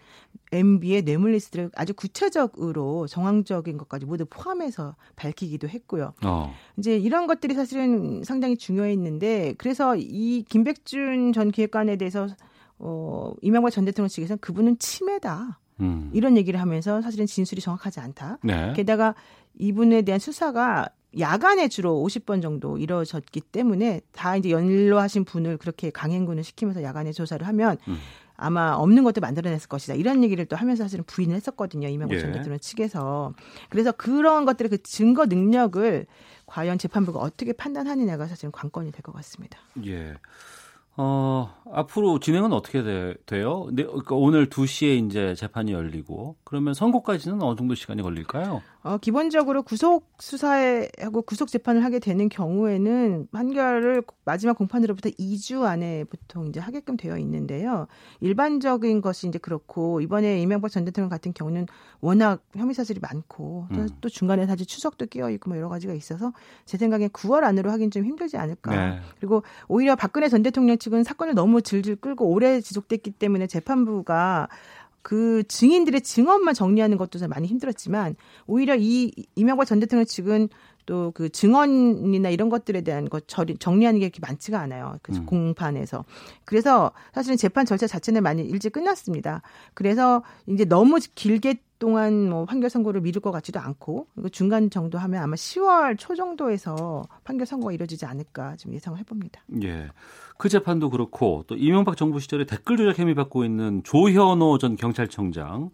MB의 뇌물 리스트를 아주 구체적으로 정황적인 것까지 모두 포함해서 밝히기도 했고요. 어. 이제 이런 것들이 사실은 상당히 중요했는데 그래서 이 김백준 전 기획관에 대해서 어, 이명박 전 대통령 측에서는 그분은 치매다. 음. 이런 얘기를 하면서 사실은 진술이 정확하지 않다. 네. 게다가 이분에 대한 수사가 야간에 주로 50번 정도 이루어졌기 때문에 다 이제 연로하신 분을 그렇게 강행군을 시키면서 야간에 조사를 하면 음. 아마 없는 것도 만들어냈을 것이다. 이런 얘기를 또 하면서 사실은 부인을 했었거든요. 이명박 예. 전 대통령 측에서. 그래서 그런 것들의 그 증거 능력을 과연 재판부가 어떻게 판단하느냐가 사실은 관건이 될 것 같습니다. 예. 어, 앞으로 진행은 어떻게 돼, 요 네, 그러니까 오늘 2시에 이제 재판이 열리고 그러면 선고까지는 어느 정도 시간이 걸릴까요? 어, 기본적으로 구속 수사하고 구속 재판을 하게 되는 경우에는 판결을 마지막 공판으로부터 2주 안에 보통 이제 하게끔 되어 있는데요. 일반적인 것이 이제 그렇고 이번에 이명박 전 대통령 같은 경우는 워낙 혐의 사실이 많고 또, 음. 또 중간에 사실 추석도 끼어 있고 뭐 여러 가지가 있어서 제 생각엔 9월 안으로 하긴 좀 힘들지 않을까. 네. 그리고 오히려 박근혜 전 대통령 측은 사건을 너무 질질 끌고 오래 지속됐기 때문에 재판부가 그 증인들의 증언만 정리하는 것도 많이 힘들었지만 오히려 이 이명박 전 대통령 측은 또 그 증언이나 이런 것들에 대한 것 정리하는 게 그렇게 많지가 않아요. 그 음. 공판에서. 그래서 사실은 재판 절차 자체는 많이 일찍 끝났습니다. 그래서 이제 너무 길게 동안 뭐 판결 선고를 미룰 것 같지도 않고 중간 정도 하면 아마 10월 초 정도에서 판결 선고가 이루어지지 않을까 지금 예상을 해봅니다. 예. 그 재판도 그렇고 또 이명박 정부 시절에 댓글 조작 혐의 받고 있는 조현호 전 경찰청장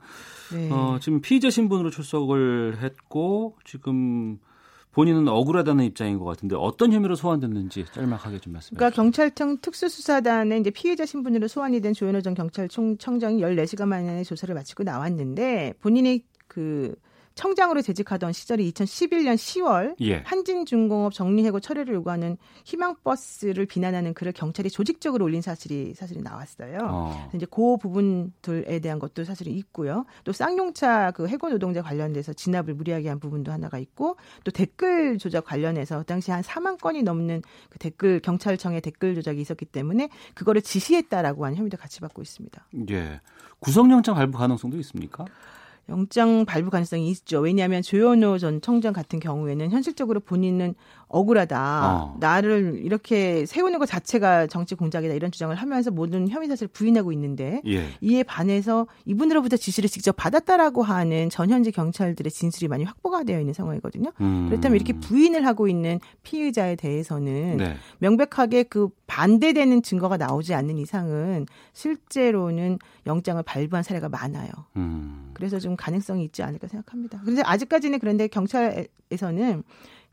네. 어, 지금 피의자 신분으로 출석을 했고 지금 본인은 억울하다는 입장인 것 같은데 어떤 혐의로 소환됐는지 짤막하게 좀 말씀해 주세요. 그러니까 경찰청 특수수사단에 이제 피해자 신분으로 소환이 된 조현호 전 경찰청장이 14시간 만에 조사를 마치고 나왔는데 본인이 그 청장으로 재직하던 시절이 2011년 10월 예. 한진중공업 정리해고 철회를 요구하는 희망버스를 비난하는 글을 경찰이 조직적으로 올린 사실이 사실이 나왔어요. 어. 이제 그 부분들에 대한 것도 사실은 있고요. 또 쌍용차 그 해고 노동자 관련돼서 진압을 무리하게 한 부분도 하나가 있고 또 댓글 조작 관련해서 당시 한 4만 건이 넘는 그 댓글 경찰청의 댓글 조작이 있었기 때문에 그거를 지시했다라고 하는 혐의도 같이 받고 있습니다. 예. 구속영장 발부 가능성도 있습니까? 영장 발부 가능성이 있죠. 왜냐하면 조현호 전 청장 같은 경우에는 현실적으로 본인은 억울하다. 어. 나를 이렇게 세우는 것 자체가 정치 공작이다 이런 주장을 하면서 모든 혐의 사실을 부인하고 있는데 예. 이에 반해서 이분으로부터 지시를 직접 받았다라고 하는 전현직 경찰들의 진술이 많이 확보가 되어 있는 상황이거든요. 음. 그렇다면 이렇게 부인을 하고 있는 피의자에 대해서는 네. 명백하게 그 반대되는 증거가 나오지 않는 이상은 실제로는 영장을 발부한 사례가 많아요. 음. 그래서 좀 가능성이 있지 않을까 생각합니다. 그런데 아직까지는 그런데 경찰에서는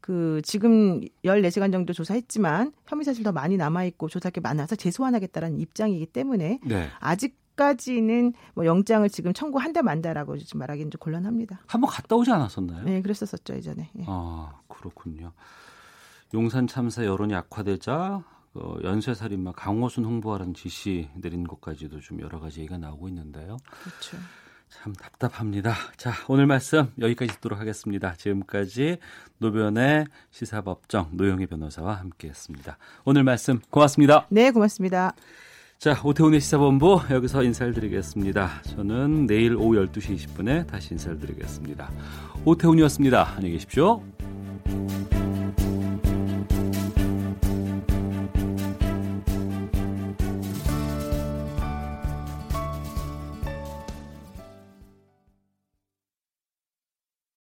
그 지금 14시간 정도 조사했지만 혐의 사실 더 많이 남아 있고 조사할 게 많아서 재소환하겠다라는 입장이기 때문에 네. 아직 까지는 뭐 영장을 지금 청구한다 만다라고 지금 말하기는 좀 곤란합니다. 한번 갔다 오지 않았었나요? 네, 그랬었었죠 이전에. 예. 아 그렇군요. 용산 참사 여론이 악화되자 어, 연쇄살인마 강호순 홍보하라는 지시 내린 것까지도 좀 여러 가지 얘기가 나오고 있는데요. 그렇죠. 참 답답합니다. 자, 오늘 말씀 여기까지 듣도록 하겠습니다. 지금까지 노변의 시사법정 노영희 변호사와 함께했습니다. 오늘 말씀 고맙습니다. 네, 고맙습니다. 자, 오태훈의 시사본부 여기서 인사를 드리겠습니다. 저는 내일 오후 12시 20분에 다시 인사를 드리겠습니다. 오태훈이었습니다. 안녕히 계십시오.